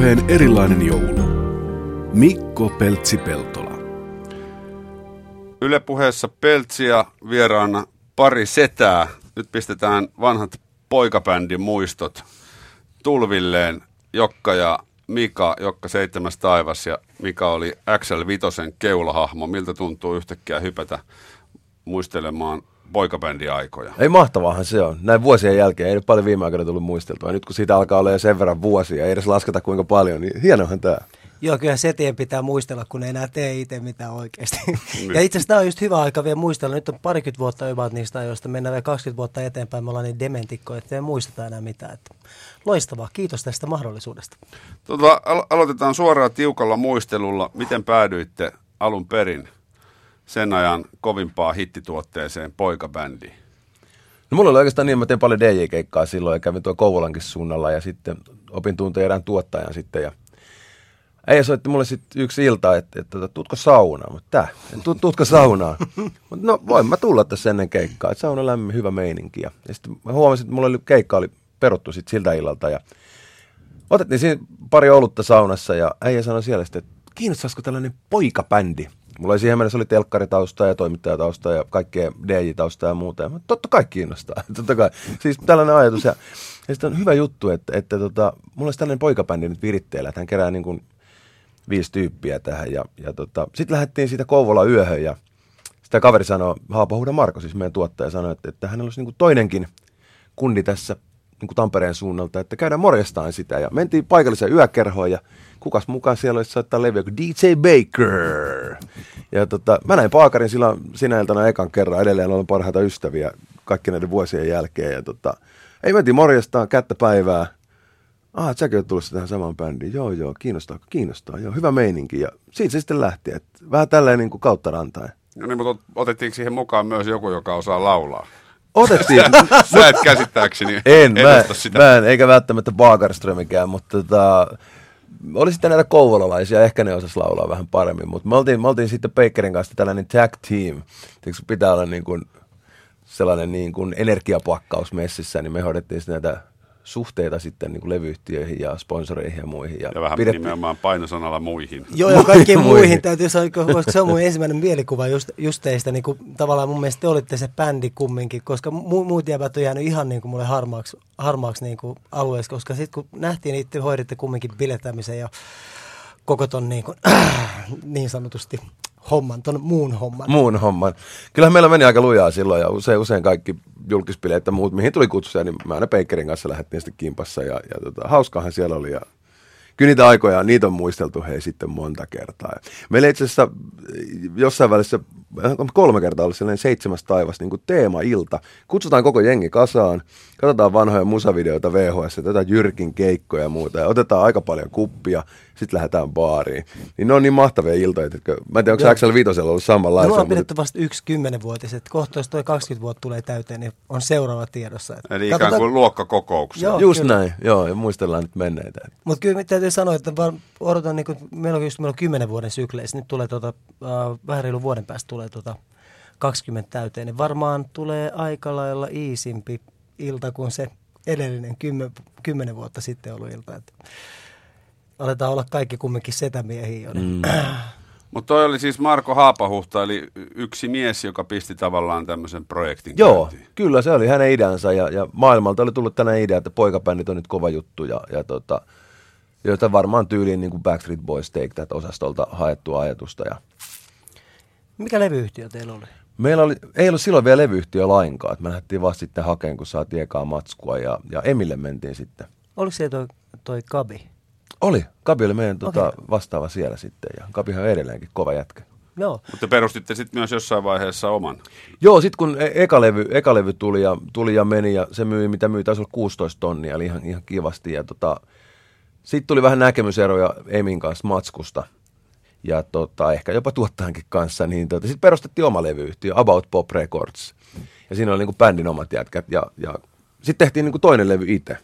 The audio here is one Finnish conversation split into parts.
Ylepuheen erilainen joulu. Mikko Peltsi-Peltola. Ylepuheessa Peltsiä vieraana pari setää. Nyt pistetään vanhat poikabändin muistot tulvilleen. Jokka ja Mika, Jokka seitsemäs taivas ja Mika oli XL Vitosen keulahahmo. Miltä tuntuu yhtäkkiä hypätä muistelemaan poikabändiaikoja? Ei mahtavaahan se on. Näin vuosien jälkeen ei nyt paljon viime aikoina tullut muisteltua. Nyt kun siitä alkaa olla jo sen verran vuosia, ei edes lasketa kuinka paljon, niin hienohan tämä. Joo, kyllä setien pitää muistella, kun ei enää tee itse mitään oikeasti. ja itse asiassa tämä on just hyvä aika vielä muistella. Nyt on parikymmentä vuotta about niistä ajoista. Mennään vielä 20 vuotta eteenpäin. Me ollaan niin dementikkoja, että ei muisteta enää mitään. Että loistavaa. Kiitos tästä mahdollisuudesta. Tota, alo- aloitetaan suoraan tiukalla muistelulla. Miten päädyitte alun perin sen ajan kovimpaa hittituotteeseen poikabändiin? No mulla oli oikeastaan niin, mä tein paljon DJ-keikkaa silloin ja kävin tuo Kouvolankin suunnalla ja sitten opin tuntea erään tuottajan sitten ja Äijä soitti mulle sitten yksi ilta, että, että, että tuutko saunaan? Mutta tää, tu, tuutko saunaan? Mut no voin mä tulla tässä ennen keikkaa, että sauna lämmin, hyvä meininki. Ja, ja sitten mä huomasin, että mulla oli, keikka oli peruttu sit siltä illalta ja otettiin siinä pari olutta saunassa ja äijä sanoi siellä sitten, että kiinnostaisiko tällainen poikabändi? Mulla oli siihen mennessä oli telkkaritausta ja toimittajatausta ja kaikkea DJ-tausta ja muuta. Ja totta kai kiinnostaa. totta kai. Siis tällainen ajatus. Ja, ja sitten on hyvä juttu, että, että tota, mulla olisi tällainen poikabändi nyt viritteellä, että hän kerää niin kuin viisi tyyppiä tähän. Ja, ja tota, sitten lähdettiin siitä Kouvola yöhön ja sitä kaveri sanoi, Haapahuuda Marko, siis meidän tuottaja, sanoi, että, että hänellä olisi niin kuin toinenkin kundi tässä niin kuin Tampereen suunnalta, että käydään morjestaan sitä. Ja mentiin paikalliseen yökerhoon ja kukas mukaan siellä olisi soittaa levyä kuin DJ Baker. Ja tota, mä näin Paakarin silloin sinä iltana ekan kerran, edelleen olen parhaita ystäviä kaikki näiden vuosien jälkeen. Ja tota, ei mentiin morjestaan, kättä päivää. Ah, säkin oot tullut tähän samaan bändiin. Joo, joo, kiinnostaa, kiinnostaa. Joo, hyvä meininki. Ja siitä se sitten lähti. Et vähän tälleen niin kuin kautta rantain. No niin, mutta otettiinko siihen mukaan myös joku, joka osaa laulaa? Otettiin. Sä et käsittääkseni en, mä, sitä. mä en, eikä välttämättä Baakarströmikään, mutta tota, oli sitten näitä kouvolalaisia, ehkä ne osas laulaa vähän paremmin, mutta me oltiin, me oltiin sitten Bakerin kanssa tällainen tag team, Tiedätkö, pitää olla niin kuin sellainen niin kuin energiapakkaus messissä, niin me hoidettiin sitten näitä suhteita sitten niin kuin levyyhtiöihin ja sponsoreihin ja muihin. Ja vähän pidettiin- nimenomaan painosanalla muihin. Joo, ja kaikkiin Muihin. muihin täytyy sanoa, koska se on mun ensimmäinen mielikuva just, just teistä. Niin kuin, tavallaan mun mielestä te olitte se bändi kumminkin, koska mu, muut jäbät on jäänyt ihan niin kuin mulle harmaaksi, harmaaksi niin kuin alueessa, koska sitten kun nähtiin, niin te hoiditte kumminkin bilettämisen ja koko ton niin, kuin, niin sanotusti homman, ton muun homman. muun homman. Kyllähän meillä meni aika lujaa silloin ja usein, usein kaikki julkispileet ja muut, mihin tuli kutsuja, niin mä aina Bakerin kanssa lähdettiin sitten kimpassa ja, ja tota, hauskahan siellä oli ja kyllä niitä aikoja, niitä on muisteltu hei sitten monta kertaa. Meillä itse asiassa eh, jossain välissä on kolme kertaa ollut sellainen seitsemäs taivas niin kuin teema-ilta. Kutsutaan koko jengi kasaan, katsotaan vanhoja musavideoita VHS, tätä Jyrkin keikkoja ja muuta ja otetaan aika paljon kuppia, sitten lähdetään baariin. Niin ne on niin mahtavia iltoja, että mä en tiedä, onko. Axel Vitosella ollut No, samanlaisia. mulla on mutta- pidetty vasta yksi kymmenenvuotis, että kohta jos toi 20 vuotta tulee täyteen, niin on seuraava tiedossa. Että Eli ikään kuin luokkakokouksia. Joo. Just kyllä. näin, joo, ja muistellaan nyt menneitä. Mutta kyllä täytyy sanoa, että var, odotan, niin kuin, meillä on just meillä on 10 vuoden sykleissä, nyt tulee tota, äh, vähän reilu vuoden päästä tulee tota 20 täyteen, niin varmaan tulee aika lailla iisimpi ilta kuin se edellinen 10, 10 vuotta sitten ollut ilta. Että aletaan olla kaikki kumminkin setämiehiä. Mm. Mutta toi oli siis Marko Haapahuhta, eli yksi mies, joka pisti tavallaan tämmöisen projektin Joo, käyntiin. kyllä se oli hänen ideansa ja, ja maailmalta oli tullut tällainen idea, että poikabändit on nyt kova juttu ja, ja tota, joita varmaan tyyliin niin kuin Backstreet Boys Take That osastolta haettua ajatusta. Ja Mikä levyyhtiö teillä oli? meillä oli, ei ollut silloin vielä levyyhtiö lainkaan, että me lähdettiin vasta sitten hakeen, kun saatiin ekaa matskua ja, ja Emille mentiin sitten. Oliko se toi, toi Kabi? Oli, Kabi oli meidän tota, Okei. vastaava siellä sitten ja Kabihan on edelleenkin kova jätkä. Joo. Mutta perustitte sitten myös jossain vaiheessa oman. Joo, sitten kun e- eka levy, eka levy tuli, ja, tuli ja meni ja se myi, mitä myi, taisi olla 16 tonnia, eli ihan, ihan kivasti. Ja tota, sitten tuli vähän näkemyseroja Emin kanssa matskusta ja tota, ehkä jopa tuottajankin kanssa. Niin tota, sitten perustettiin oma levyyhtiö, About Pop Records. Ja siinä oli niinku bändin omat jätkät ja, ja sitten tehtiin niinku toinen levy itse.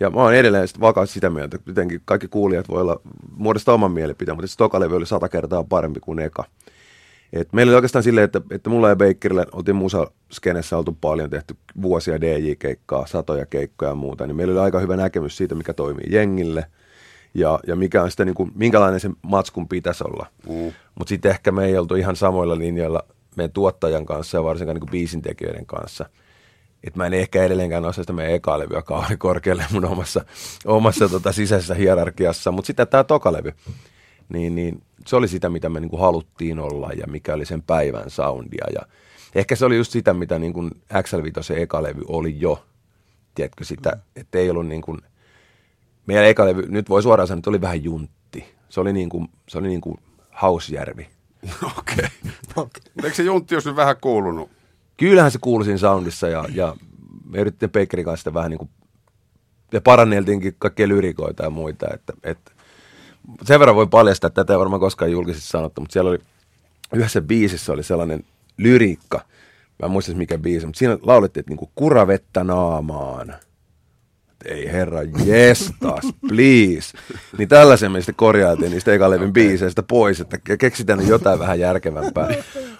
Ja mä oon edelleen sit vakaasti sitä mieltä, että jotenkin kaikki kuulijat voi olla muodostaa oman mielipiteen, mutta se toka levy oli sata kertaa parempi kuin eka. Et meillä oli oikeastaan silleen, että, että mulla ja Bakerille oltiin musaskenessä oltu paljon, tehty vuosia DJ-keikkaa, satoja keikkoja ja muuta, niin meillä oli aika hyvä näkemys siitä, mikä toimii jengille. ja, ja mikä on sitten, niin kuin, minkälainen se matskun pitäisi olla. Mm. Mutta sitten ehkä me ei oltu ihan samoilla linjoilla meidän tuottajan kanssa ja varsinkaan niin biisintekijöiden kanssa. Että mä en ehkä edelleenkään nosta sitä meidän eka levyä kauhean korkealle mun omassa, omassa tota, sisäisessä hierarkiassa. Mutta sitten tämä tokalevy, niin, niin se oli sitä, mitä me niin kuin haluttiin olla ja mikä oli sen päivän soundia. Ja ehkä se oli just sitä, mitä niin kuin XL5 eka levy oli jo. Tiedätkö sitä, että ei ollut niin kuin, meidän eka levy, nyt voi suoraan sanoa, että oli vähän juntti. Se oli niin kuin, se oli niin kuin Hausjärvi. Okei. Okay. Eikö se junttius nyt vähän kuulunut? Kyllähän se kuului siinä soundissa ja, ja me yritettiin Peikkerin kanssa sitä vähän niin kuin, ja paranneltiinkin kaikkia lyrikoita ja muita. Että, että sen verran voi paljastaa, että tätä ei varmaan koskaan julkisesti sanottu, mutta siellä oli yhdessä biisissä oli sellainen lyriikka, mä en muista mikä biisi, mutta siinä laulettiin, että niinku kuravettä naamaan. Ei herra, jestas, please. Niin tällaisen me sitten korjailtiin niistä ekalevin biiseistä pois, että keksitään jotain vähän järkevämpää.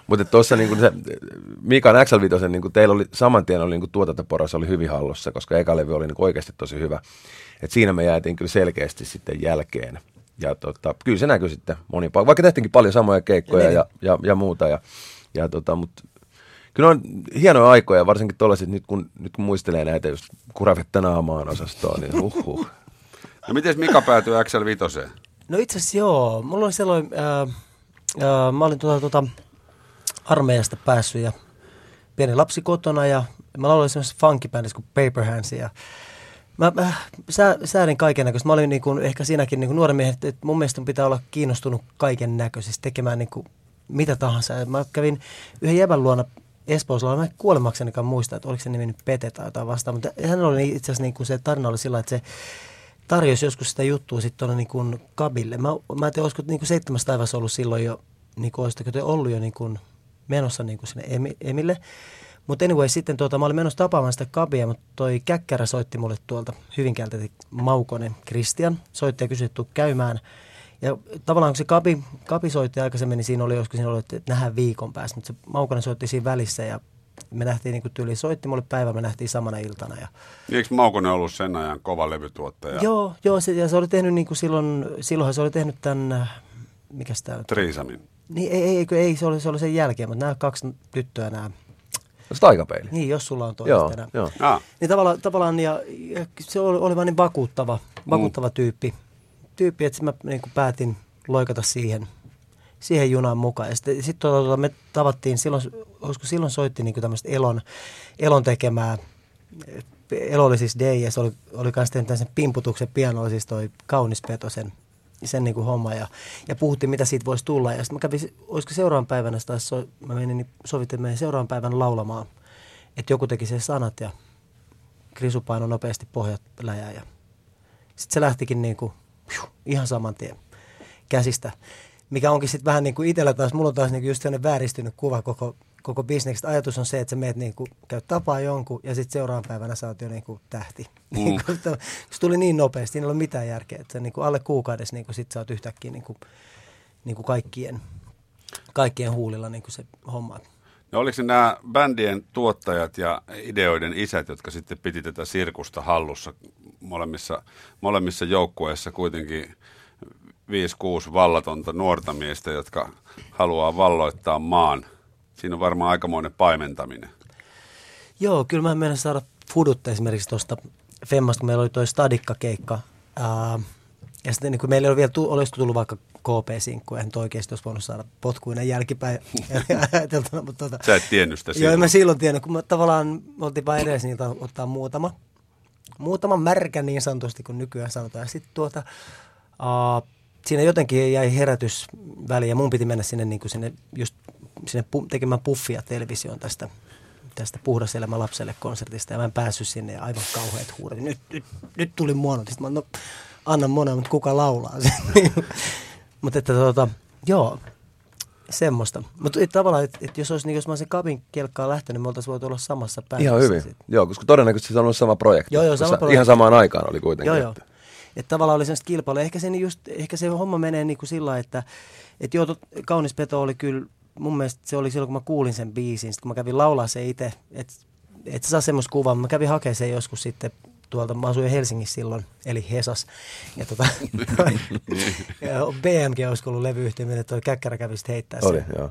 Mutta tuossa niinku se, Mikan XL5, niinku teillä oli saman tien oli niinku tuotantoporos oli hyvin hallussa, koska ekalevy oli niinku oikeasti tosi hyvä. Et siinä me jäätiin kyllä selkeästi sitten jälkeen. Ja tota, kyllä se näkyy sitten moni paikka. Vaikka tehtiinkin paljon samoja keikkoja ja, ja, ja muuta. Ja, ja tota, mutta kyllä on hienoja aikoja, varsinkin tuollaiset, nyt kun, nyt kun muistelee näitä just kuravetta naamaan osastoon, niin uhuh. No miten Mika päätyi XL5? No itse asiassa joo. Mulla oli sellainen, ää, ää, mä olin tuota, tuota armeijasta päässyt ja pieni lapsi kotona ja mä lauloin semmoisessa funkibändissä kuin Paper Hands ja Mä, mä sä, säädin kaiken näköistä. Mä olin niin kuin, ehkä siinäkin niin kuin nuoren miehen, että mun mielestä pitää olla kiinnostunut kaiken näköisesti tekemään niin kuin, mitä tahansa. Mä kävin yhden jäbän luona Espoossa, mä kuolemaksenikaan muista, että oliko se nimi nyt Pete tai jotain vastaan, mutta hän oli itse asiassa niin kuin se tarina oli sillä, että se tarjosi joskus sitä juttua sitten tuonne niin kuin kabille. Mä, mä en tiedä, olisiko niin kuin seitsemäs taivas ollut silloin jo, niin kuin, olisitteko te ollut jo niin kuin menossa niin kuin sinne Emille. Mutta anyway, sitten tuota, mä olin menossa tapaamaan sitä kabia, mutta toi käkkärä soitti mulle tuolta Hyvinkäältä, Maukonen Kristian, soitti ja kysyi, käymään. Ja tavallaan kun se kapi, kapi soitti aikaisemmin, niin siinä oli joskus siinä oli, että nähdään viikon päästä, mutta se Maukonen soitti siinä välissä ja me nähtiin niin tyyli, soitti mulle päivä, me nähtiin samana iltana. Ja... Eikö Maukonen ollut sen ajan kova levytuottaja? Joo, joo se, ja se oli tehnyt niin kuin silloin, silloinhan se oli tehnyt tämän, mikä tämä Triisamin. Niin, ei, ei, ei, ei se, oli, se oli sen jälkeen, mutta nämä kaksi tyttöä, nämä se taikapeili. Niin, jos sulla on toista joo, enää. Joo. Ah. Niin tavallaan, tavallaan ja, ja se oli, oli vaan niin vakuuttava, vakuuttava mm. tyyppi. Tyyppi, että mä niin kuin päätin loikata siihen, siihen junaan mukaan. Ja sitten sit, tuota, me tavattiin, silloin, olisiko silloin soitti niin tämmöistä elon, elon tekemää, Elo oli siis DJ, se oli, oli myös tehnyt sen pimputuksen pianolla, siis toi kaunis petosen sen niin kuin homma ja, ja puhuttiin, mitä siitä voisi tulla. Ja sitten mä kävin, olisiko seuraavan päivänä, taas so, mä menin, niin sovittiin meidän seuraavan päivän laulamaan, että joku teki sen sanat ja Krisu painoi nopeasti pohjat läjää ja sitten se lähtikin niin kuin, ihan saman tien käsistä. Mikä onkin sitten vähän niin kuin itsellä taas, mulla on taas niin kuin just sellainen vääristynyt kuva koko koko bisneksestä. Ajatus on se, että sä meet niin kuin, käyt tapaa jonkun ja sitten seuraavan päivänä sä oot jo niin kuin, tähti. Mm. Niin kuin, se tuli niin nopeasti, siinä ei ole mitään järkeä. Että niin kuin, alle kuukaudessa niin kuin, sit sä oot yhtäkkiä niin kuin, niin kuin kaikkien, kaikkien huulilla niin kuin se homma. No oliko nämä bändien tuottajat ja ideoiden isät, jotka sitten piti tätä sirkusta hallussa molemmissa, molemmissa joukkueissa kuitenkin 5-6 vallatonta nuorta miestä, jotka haluaa valloittaa maan – Siinä on varmaan aikamoinen paimentaminen. Joo, kyllä mä menen saada fudutta esimerkiksi tuosta Femmasta, kun meillä oli toi stadikkakeikka. Ää, ja sitten niin kun meillä oli vielä, olisiko tullut vaikka KP-sinkku, eihän oikeasti olisi voinut saada potkuinen jälkipäin ajateltuna. Mutta tuota, Sä et tiennyt sitä silloin. Joo, en mä silloin tiennyt, kun mä, tavallaan me oltiin vain edes niitä ottaa muutama. Muutama märkä niin sanotusti, kun nykyään sanotaan. Sitten tuota, uh, siinä jotenkin jäi herätys väliin ja mun piti mennä sinne, niin kuin sinne just sinne pu- tekemään puffia televisioon tästä, tästä Puhdas elämä lapselle konsertista ja mä en päässyt sinne ja aivan kauheat huudet. Nyt, nyt, nyt tuli muona. Sitten mä no, annan mona, mutta kuka laulaa sen? mutta että tota, joo, semmoista. Mutta tavallaan, että et jos, olisi, niin, jos mä olisin kabin kelkkaan lähtenyt, me oltaisiin voitu olla samassa päivässä. Ihan hyvin. Sit. Joo, koska todennäköisesti se on ollut sama projekti. Joo, joo, sama projekti. Ihan samaan aikaan oli kuitenkin. Joo, joo. Että tavallaan oli semmoista kilpailua. Ehkä se, just, ehkä se homma menee niin kuin sillä että et joo, tot, Kaunis Peto oli kyllä mun mielestä se oli silloin, kun mä kuulin sen biisin, sitten kun mä kävin laulaa se itse, että et saa semmoista kuvaa. Mä kävin hakemaan sen joskus sitten tuolta, mä asuin Helsingissä silloin, eli Hesas. Ja tota, ja BMG olisi ollut levyyhtiö, minne toi Käkkärä kävi sitten heittää sen. Oli, joo.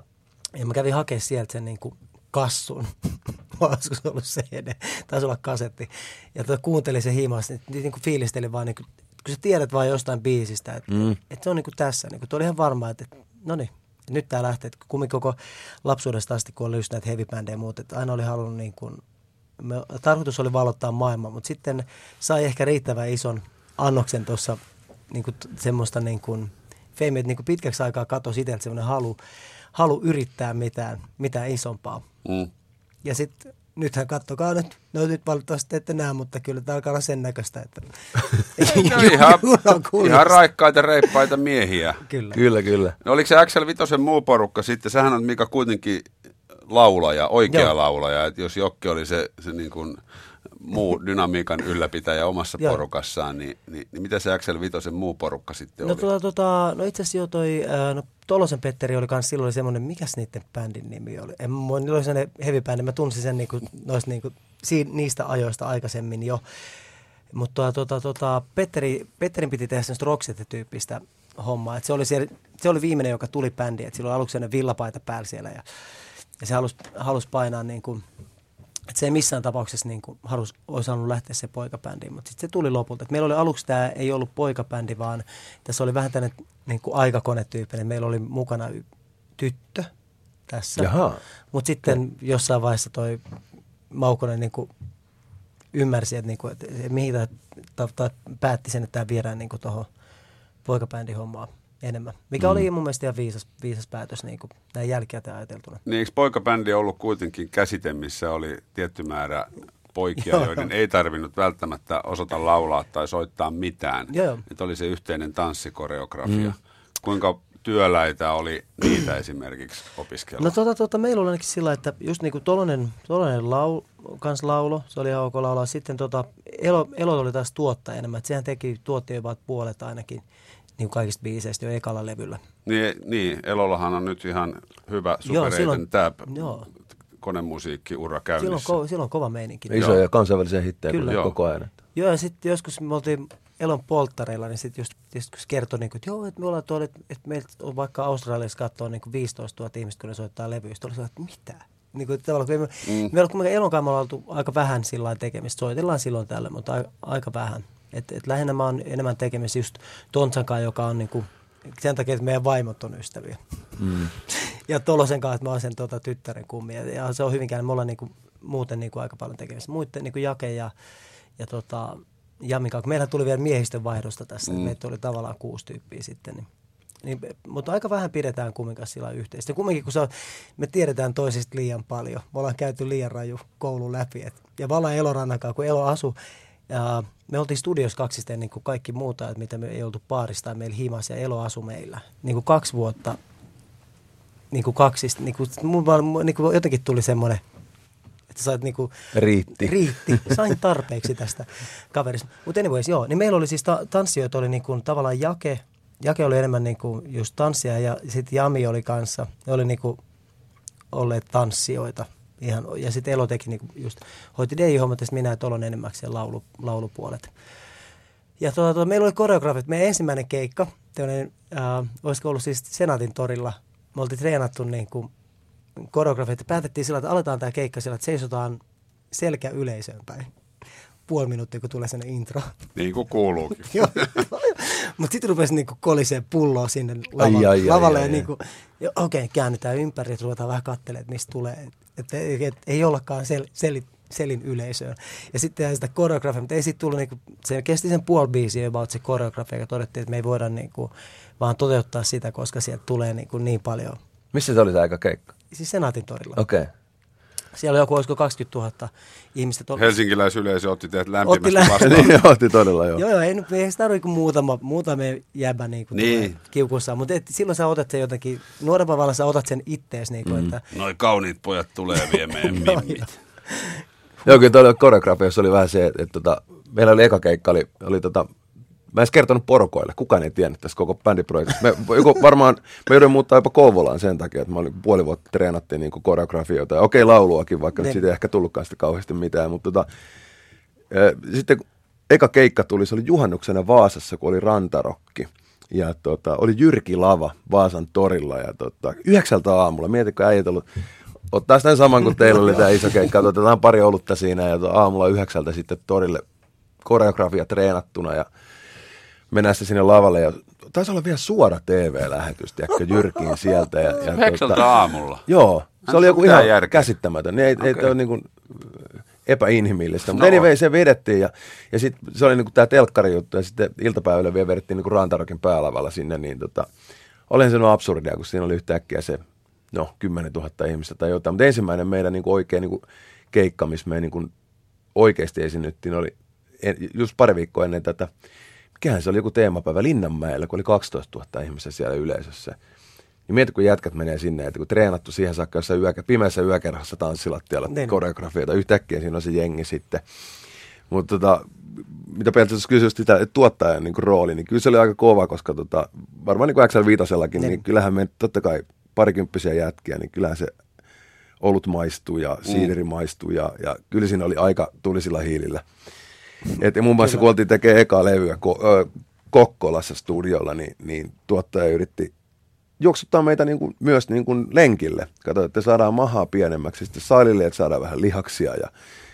Ja mä kävin hakemaan sieltä sen niin kuin kassun. Olisiko se ollut CD? Taisi olla kasetti. Ja tota, kuuntelin sen himas, niin, niin kuin fiilistelin vaan, niin kuin, kun sä tiedät vaan jostain biisistä, että, mm. että se on niin kuin tässä. Niin kuin, oli ihan varma, että, no niin, nyt tää lähtee. Että kummin koko lapsuudesta asti, kun oli just näitä heavy ja muuta, että aina oli halunnut niin kuin, me, tarkoitus oli valottaa maailmaa, mutta sitten sai ehkä riittävän ison annoksen tuossa niin kuin, semmoista niin kuin, feimiä, että niin kuin pitkäksi aikaa katosi itseltä semmoinen halu, halu yrittää mitään, mitään isompaa. Mm. Ja sitten nythän kattokaa nyt, no nyt valitettavasti ette näe, mutta kyllä tämä alkaa olla sen näköistä, että No, ihan, ihan raikkaita, reippaita miehiä. Kyllä. Kyllä, kyllä. No, oliko se Axel Vitosen muu porukka sitten? Sähän on Mika kuitenkin laulaja, oikea Joo. laulaja. Että jos Jokki oli se, se niin kuin muu dynamiikan ylläpitäjä omassa Joo. porukassaan, niin, niin, niin mitä se Axel Vitosen muu porukka sitten No, oli? tota, tota, no itse asiassa jo toi, no Tolosen Petteri oli kanssa silloin semmoinen, mikäs niiden bändin nimi oli? En, mä, niillä oli semmoinen heavy bändi, mä tunsin sen niinku, noista, niinku, si, niistä ajoista aikaisemmin jo. Mutta tota, tota, Petteri, Petterin piti tehdä semmoista rockset-tyyppistä hommaa. Et se, oli siellä, se oli viimeinen, joka tuli bändiin. Et sillä oli aluksi sellainen villapaita päällä siellä ja, ja se halusi, halusi painaa niin kuin, että se ei missään tapauksessa niin kuin halus, olisi halunnut lähteä se poikabändiin, mutta sitten se tuli lopulta. Et meillä oli aluksi tämä ei ollut poikabändi, vaan tässä oli vähän tämmöinen niin kuin aikakonetyyppinen. Meillä oli mukana y- tyttö tässä, mutta sitten jossain vaiheessa toi Maukonen niin kuin ymmärsi, että, niin kuin, että mihin tämä, päätti sen, että tämä viedään niin tuohon poikabändin hommaan enemmän. Mikä mm. oli mun mielestä ihan viisas, viisas päätös niin kuin näin jälkikäteen ajateltuna. Niin eikö poikabändi ollut kuitenkin käsite, missä oli tietty määrä poikia, Joo. joiden ei tarvinnut välttämättä osata laulaa tai soittaa mitään. Joo. Että oli se yhteinen tanssikoreografia. Mm. Kuinka työläitä oli niitä esimerkiksi opiskella? No tota, tota, meillä oli ainakin sillä, että just niinku tolonen, tolonen lau, kans laulo, se oli ihan ok laulaa. Sitten tota, Elo, Elo oli taas tuottaja enemmän, että sehän teki, tuotti jopa puolet ainakin niin kaikista biiseistä jo ekalla levyllä. Niin, niin, Elollahan on nyt ihan hyvä Joo, supereiten silloin- joo. konemusiikkiura Silloin, käynnissä. ko, silloin on kova meininki. Isoja kansainvälisiä hittejä Kyllä. Joo. koko ajan. Joo, ja sitten joskus me oltiin Elon polttareilla, niin sitten just, just kun se kertoi, niin kuin, että joo, että me ollaan tuolla, että, että meiltä on vaikka Australiassa katsoa niin 15 000 ihmistä, kun ne soittaa levyistä. Oli että mitä? Niin kuin, että tavallaan, kun me, mm. me ollaan kuitenkin Elon kanssa me ollaan oltu aika vähän sillä tekemistä. Soitellaan silloin tällä, mutta aika, aika vähän. Et, et lähinnä mä oon enemmän tekemistä just Tontsan kanssa, joka on niin kuin, sen takia, että meidän vaimot on ystäviä. Mm. ja Tolosen kanssa, että mä oon sen tota, tyttären kummi. Ja, se on hyvinkään, me ollaan niin kuin, muuten niin kuin, aika paljon tekemistä. Muiden niin kuin Jake ja, ja tota, Jamin kanssa. Meillä tuli vielä miehistön vaihdosta tässä, mm. meitä oli tavallaan kuusi tyyppiä sitten. Niin, niin, mutta aika vähän pidetään kumminkaan sillä yhteistä. Kumminkin, kun se on, me tiedetään toisista liian paljon. Me ollaan käyty liian raju koulun läpi. Et, ja me ollaan kun Elo asu. Ja me oltiin studiossa kaksisten niin kuin kaikki muuta, että mitä me ei oltu paarista meillä himas ja Elo asu meillä. Niin kuin kaksi vuotta niin kuin kaksista, niin kuin, mun niin kuin jotenkin tuli semmoinen, että sait niin kuin, Riitti. riitti. Sain tarpeeksi tästä kaverista. Mutta anyways, joo, niin meillä oli siis ta- tanssijoita, oli niin kuin tavallaan Jake, Jake oli enemmän niin kuin just tanssia ja sitten Jami oli kanssa, ne oli niin kuin olleet tanssijoita. Ihan, ja sitten Elo teki niin just, hoiti DJ-hommat ja minä ja Tolon enimmäkseen laulu, laulupuolet. Ja tuota, tuota, meillä oli koreografit. Meidän ensimmäinen keikka, tämmöinen, äh, olisiko ollut siis Senaatin torilla. Me oltiin treenattu niin kuin koreografit. Päätettiin sillä, että aletaan tämä keikka sillä, että seisotaan selkä yleisöön päin. Puoli minuuttia, kun tulee sellainen intro. Niin kuin kuuluukin. Joo. Mutta sitten rupesi niinku kolisee pulloa sinne lava, Ai, ai, ai, lavalle. ai, ja ai. niinku, ja okei, käännytään ympäri, ruvetaan vähän katselemaan, että mistä tulee. Että et, et, ei ollakaan sel, sel, selin yleisöön. Ja sitten sitä koreografia, mutta ei sitten tullut, niinku, se kesti sen puoli biisiä about se koreografia, ja todettiin, että me ei voida niinku, vaan toteuttaa sitä, koska sieltä tulee niinku niin paljon. Missä se oli se aika keikka? Siis Senaatin torilla. Okei. Okay. Siellä oli joku, olisiko 20 000 ihmistä. Tol- Helsinkiläisyleisö otti teidät Otti lämpimästi lä- vastaan. niin otti todella joo. Joo, joo, ei, ei sitä tarvitse kuin muutama, muutama jäbä niin kuin Niin. kiukussaan, mutta et, silloin sä otat sen jotenkin, nuorempana vallassa sä otat sen ittees, niin kuin, mm. että Noi kauniit pojat tulee vie meidän mimmit. Joo, kyllä tuolla koreografiassa oli vähän se, että, että tota, meillä oli eka keikka, oli, oli tota, mä en edes kertonut porukoille, kukaan ei tiennyt tästä koko bändiprojektista. Me, joku, varmaan, me jouduin muuttaa jopa Kouvolaan sen takia, että mä olin puoli vuotta treenattiin niin koreografioita. Ja okei, lauluakin, vaikka Ne- siitä ei ehkä tullutkaan sitä kauheasti mitään, mutta tota, eh, sitten eka keikka tuli, se oli juhannuksena Vaasassa, kun oli rantarokki. Ja tota, oli Jyrki Lava Vaasan torilla ja tota, yhdeksältä aamulla, mietitkö äijät ollut, ottaa sitä saman kuin teillä oli tämä iso keikka, otetaan pari olutta siinä ja aamulla yhdeksältä sitten torille koreografia treenattuna ja mennään sitten sinne lavalle ja taisi olla vielä suora TV-lähetys, tiedätkö, Jyrkiin sieltä. Ja, ja Yhdeksältä tota, aamulla. Joo, se Hän oli joku ihan järkeä. käsittämätön. Niin ei, okay. ei ole niin kuin epäinhimillistä. Mutta No. anyway, se vedettiin ja, ja sitten se oli niin kuin tämä telkkari juttu ja sitten iltapäivällä vielä vedettiin niin kuin Rantarokin päälavalla sinne, niin tota, olen sanonut absurdia, kun siinä oli yhtäkkiä se, no 10 000 ihmistä tai jotain. Mutta ensimmäinen meidän niin kuin oikein niin kuin keikka, missä me niin kuin oikeasti esiinnyttiin, oli en- just pari viikkoa ennen tätä, mikähän se oli joku teemapäivä Linnanmäellä, kun oli 12 000 ihmistä siellä yleisössä. Niin mieti, kun jätkät menee sinne, että kun treenattu siihen saakka jossain yökä, pimeässä yökerhossa tanssilattialla Niin. koreografioita, yhtäkkiä siinä on se jengi sitten. Mutta tota, mitä Peltsässä kysyi sitä, että tuottajan niin rooli, niin kyllä se oli aika kova, koska tota, varmaan niin kuin XL Viitosellakin, niin. Niin. kyllähän me totta kai parikymppisiä jätkiä, niin kyllähän se olut maistuu ja siideri maistuu ja, ja kyllä siinä oli aika tulisilla hiilillä. Et muun muassa kun oltiin tekemään ekaa levyä ko, ö, Kokkolassa studiolla, niin, niin tuottaja yritti juoksuttaa meitä niin kuin, myös niin kuin lenkille. Kato, että saadaan mahaa pienemmäksi, sitten salille, että saadaan vähän lihaksia ja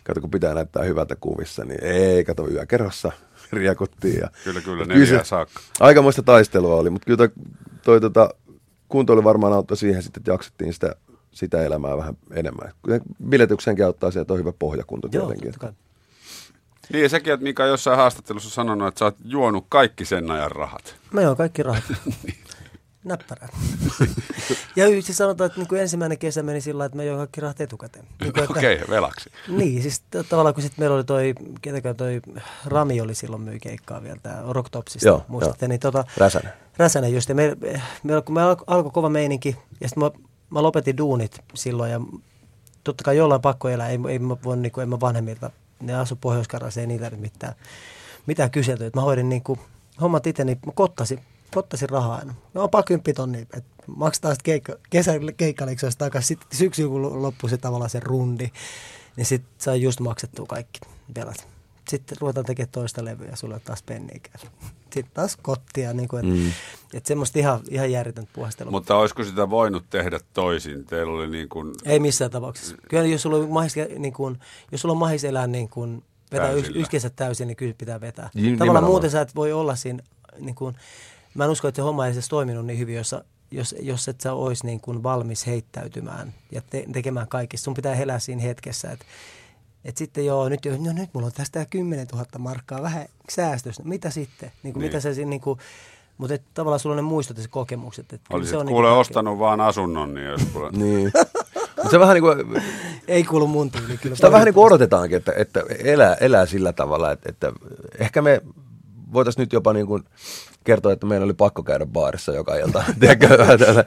kato, kun pitää näyttää hyvältä kuvissa, niin ei, kato, yökerhossa riekuttiin. Ja, Kyllä, kyllä, ja neljää se- saakka. Aikamoista taistelua oli, mutta kyllä toi, toi tota, kuntoilu varmaan auttoi siihen sitten, että jaksettiin sitä, sitä elämää vähän enemmän. Kyllä Biletyksenkin auttaa se, että on hyvä pohjakunto Joo, tietenkin. totta kai. Niin, ja sekin, että Mika jossain haastattelussa sanonut, että sä oot juonut kaikki sen ajan rahat. Mä joo, kaikki rahat. Näppärää. ja y- siis sanotaan, että niin kuin ensimmäinen kesä meni sillä että mä join kaikki rahat etukäteen. Niin, Okei, okay, velaksi. Niin, siis tavallaan kun sitten meillä oli toi, ketäkään toi Rami oli silloin myy keikkaa vielä, tämä Rocktopsista, Joo, muistatte, niin tota, Räsänen. Räsänen just, ja me, me, kun me alkoi alko kova meininki, ja sitten mä, mä lopetin duunit silloin, ja totta kai jollain pakko elää, ei, ei mä voi, niin kuin, en mä vanhemmilta, ne asu pohjois ei nyt mitään, mitään kyselty, että mä hoidin niin kuin, hommat itse, niin mä kottasin, kottasin rahaa aina. No on kymppi tonni, että maksetaan sitten keikka, kesän keikkaliksoista takaisin, sitten syksyllä kun loppui se tavallaan se rundi, niin sitten sai just maksettua kaikki velat. Sitten ruvetaan tekemään toista levyä ja sulle taas penniikään. Sitten taas kottia, niin kuin, että mm. et semmoista ihan, ihan järjetöntä puhastelua. Mutta olisiko sitä voinut tehdä toisin? Teillä oli niin kuin, Ei missään tapauksessa. Kyllä jos sulla on mahis, niin kuin, jos sulla on mahis elää niin kuin, vetää yks, Täysillä. yskensä täysin, niin kyllä pitää vetää. Niin, Tavallaan nimenomaan. muuten sä et voi olla siinä, niin kuin, mä en usko, että se homma ei edes toiminut niin hyvin, jos, jos, jos et sä olisi niin kuin valmis heittäytymään ja te, tekemään kaikista. Sun pitää elää siinä hetkessä, että et sitten joo, nyt, jo- no nyt mulla on tästä 10 000 markkaa, vähän säästöstä. Mitä sitten? Niin kuin, Niin. Mitä se siinä, niin kuin, mutta et, tavallaan sulla on ne muistot ja se kokemukset. Että kyllä olisit se on kuule niin ostanut vaan asunnon, niin jos kuule... Niin. Mutta se vähän niin kuin, Ei kuulu mun tyyliin. Kyllä sitä vähän niin kuin odotetaankin, että, että elää, elää sillä tavalla, että, että ehkä me voitaisiin nyt jopa niin kuin kertoa, että meidän oli pakko käydä baarissa joka ilta.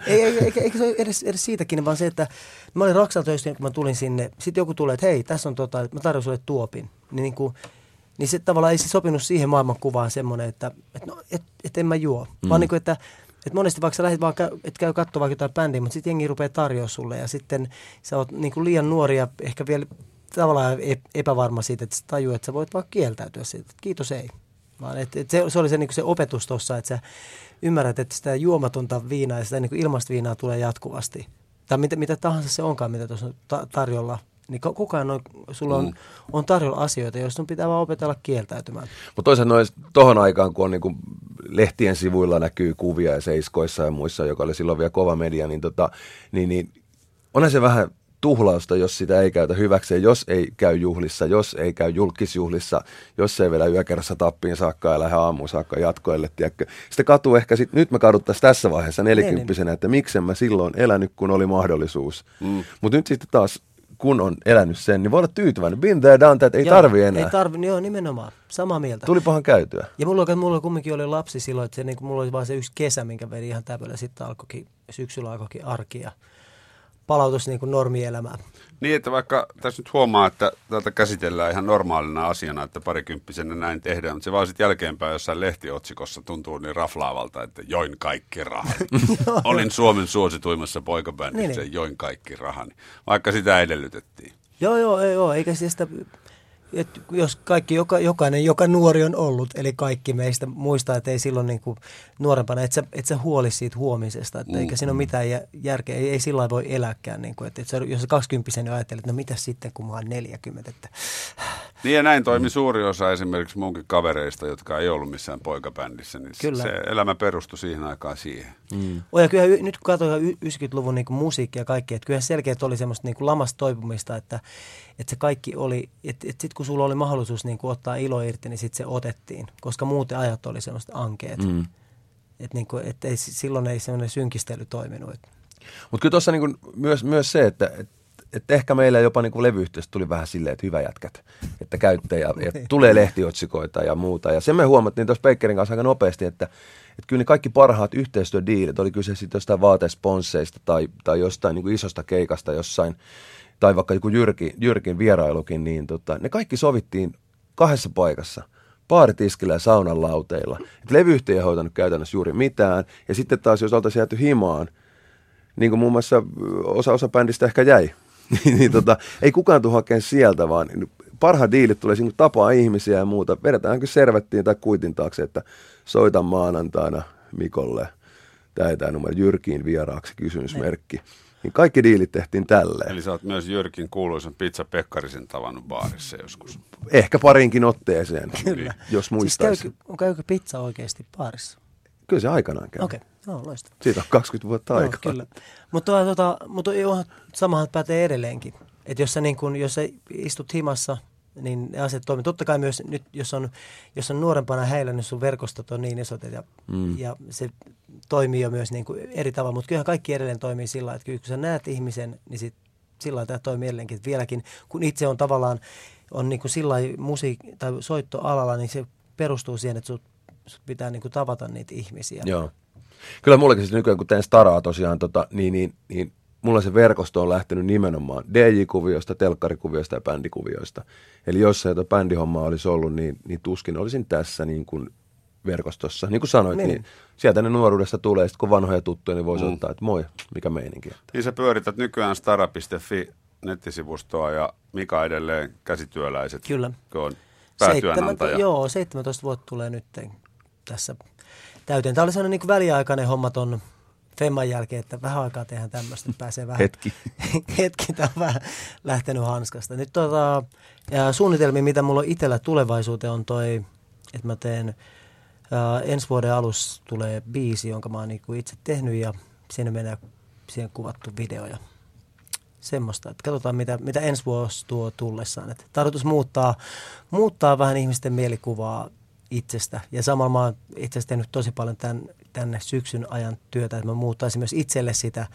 Ei, ei, eikä, eikä se ole edes, edes siitäkin, vaan se, että mä olin Raksan töissä, kun mä tulin sinne. Sitten joku tulee, että hei, tässä on tota, mä tarjoan sulle tuopin. Niin, niin, kuin, niin se tavallaan ei se sopinut siihen maailmankuvaan semmoinen, että et, no, et, et en mä juo. Mm. Vaan niin kuin, että, että monesti vaikka sä lähdet vaan, käy, et käy katsoa vaikka jotain bändiä, mutta sitten jengi rupeaa tarjoa sulle ja sitten sä oot niin kuin liian nuori ja ehkä vielä tavallaan ep- epävarma siitä, että sä tajuu, että sä voit vaan kieltäytyä siitä, että kiitos ei. Vaan et, et se, se, oli se, niin se opetus tuossa, että sä ymmärrät, että sitä juomatonta viinaa ja sitä niin ilmasta viinaa tulee jatkuvasti. Tai mitä, mitä tahansa se onkaan, mitä tuossa on ta- tarjolla. Niin ko- koko ajan on, sulla on, on tarjolla asioita, joista sun pitää vaan opetella kieltäytymään. Mutta toisaalta noin tohon aikaan, kun on niinku lehtien sivuilla näkyy kuvia ja seiskoissa ja muissa, joka oli silloin vielä kova media, niin, tota, niin, niin onhan se vähän tuhlausta, jos sitä ei käytä hyväkseen, jos ei käy juhlissa, jos ei käy julkisjuhlissa, jos ei vielä yökerrassa tappiin saakka ja lähde aamuun saakka jatkoille, tiedätkö. Sitten katuu ehkä, sit, nyt me kaduttaisiin tässä vaiheessa nelikymppisenä, että miksen mä silloin elänyt, kun oli mahdollisuus. Mm. Mutta nyt sitten taas, kun on elänyt sen, niin voi olla tyytyväinen. Been there, done that, ei Joo, tarvi enää. Ei tarvi, joo nimenomaan. Samaa mieltä. Tulipahan käytyä. Ja mulla, mulla kumminkin oli lapsi silloin, että se, niin mulla oli vain se yksi kesä, minkä veri ihan täpöllä. Sitten alkoikin, syksyllä alkoikin arki ja palautus niin kuin normielämään. Niin, että vaikka tässä nyt huomaa, että täältä käsitellään ihan normaalina asiana, että parikymppisenä näin tehdään, mutta se vaan sitten jälkeenpäin jossain lehtiotsikossa tuntuu niin raflaavalta, että join kaikki rahani. Olin Suomen suosituimmassa poikabändissä Niin, niin. join kaikki rahani, vaikka sitä edellytettiin. Joo, joo, ei, joo, eikä siis sitä, et jos kaikki, joka, jokainen, joka nuori on ollut, eli kaikki meistä muistaa, että ei silloin niin kuin nuorempana, että sä, et sä huoli siitä huomisesta, että mm. eikä siinä ole mitään järkeä, ei, ei sillä voi eläkään, niin kuin, että, että jos sä 20 niin ajattelet, että no mitä sitten, kun mä oon 40, että niin ja näin toimi mm. suuri osa esimerkiksi munkin kavereista, jotka ei ollut missään poikabändissä. Niin Kyllä. se elämä perustui siihen aikaan siihen. Mm. Ja kyllä nyt kun katsotaan 90-luvun niin musiikkia ja kaikkea, että kyllä selkeät oli semmoista niin lamasta toipumista, että, että se kaikki oli, että, että sitten kun sulla oli mahdollisuus niin kuin ottaa ilo irti, niin sitten se otettiin, koska muuten ajat oli semmoista ankeet. Mm. Että, niin kuin, että ei, silloin ei semmoinen synkistely toiminut. Mutta kyllä tuossa niin myös, myös se, että, että että ehkä meillä jopa niin kuin tuli vähän silleen, että hyvä jätkät, että käytte ja, ja tulee lehtiotsikoita ja muuta. Ja sen me huomattiin tuossa Bakerin kanssa aika nopeasti, että, että kyllä ne kaikki parhaat yhteistyödiilit, oli kyse sitten jostain vaatesponsseista tai, tai jostain niin kuin isosta keikasta jossain, tai vaikka joku Jyrki, Jyrkin vierailukin, niin tota, ne kaikki sovittiin kahdessa paikassa baaritiskillä ja saunan lauteilla. Et levyyhtiö ei hoitanut käytännössä juuri mitään. Ja sitten taas, jos oltaisiin jääty himaan, niin kuin muun muassa osa, osa bändistä ehkä jäi, niin, niin tota, ei kukaan tule hakemaan sieltä, vaan parhaat diilit tulee niin tapaa ihmisiä ja muuta. Vedetäänkö servettiin tai kuitin taakse, että soita maanantaina Mikolle tämä tämä numero Jyrkiin vieraaksi kysymysmerkki. Niin kaikki diilit tehtiin tälleen. Eli sä oot myös Jyrkin kuuluisen pizza Pekkarisen tavannut baarissa joskus. Ehkä parinkin otteeseen, Kyllä. jos muistaisi. Siis käykö, käykö pizza oikeasti baarissa? Kyllä se aikanaan käy. Okei, okay. no loistavaa. Siitä on 20 vuotta aikaa. No, kyllä. Mutta, tota, mutta samahan pätee edelleenkin. Että jos sä, niin kun, jos sä istut himassa, niin ne asiat toimii. Totta kai myös nyt, jos on, jos on nuorempana heillä, niin sun verkostot on niin isot ja, mm. ja se toimii jo myös niin kuin eri tavalla. Mutta kyllähän kaikki edelleen toimii sillä lailla, että kun sä näet ihmisen, niin sit, sillä tämä toimii edelleenkin. Että vieläkin, kun itse on tavallaan on niin kuin sillä musiik- tai soittoalalla, niin se perustuu siihen, että sut pitää niin kuin tavata niitä ihmisiä. Joo. Kyllä mullekin siis nykyään, kun teen staraa tosiaan, tota, niin, niin, niin mulla se verkosto on lähtenyt nimenomaan DJ-kuvioista, telkkarikuvioista ja bändikuvioista. Eli jos se jotain bändihommaa olisi ollut, niin, niin tuskin olisin tässä niin kuin verkostossa. Niin kuin sanoit, niin. niin sieltä ne nuoruudesta tulee, sitten kun vanhoja tuttuja, niin voisi mm. ottaa, että moi, mikä meininki. Niin sä pyörität nykyään stara.fi nettisivustoa ja Mika edelleen käsityöläiset. Kyllä. Kun on päätyönantaja. 7, joo, 17 vuotta tulee nyt tässä täyteen. Tämä oli sellainen niin väliaikainen homma ton Femman jälkeen, että vähän aikaa tehdään tämmöistä, että pääsee vähän... Hetki. hetki, tämä on vähän lähtenyt hanskasta. Nyt tota, ja suunnitelmia, mitä mulla on itsellä tulevaisuuteen, on toi, että mä teen ää, ensi vuoden alussa tulee biisi, jonka mä oon niinku itse tehnyt ja siinä menee siihen kuvattu video ja semmoista. Että katsotaan, mitä, mitä ensi vuosi tuo tullessaan. Että tarkoitus muuttaa, muuttaa vähän ihmisten mielikuvaa itsestä. Ja samalla mä oon itse asiassa tehnyt tosi paljon tämän, tänne syksyn ajan työtä, että mä muuttaisin myös itselle sitä,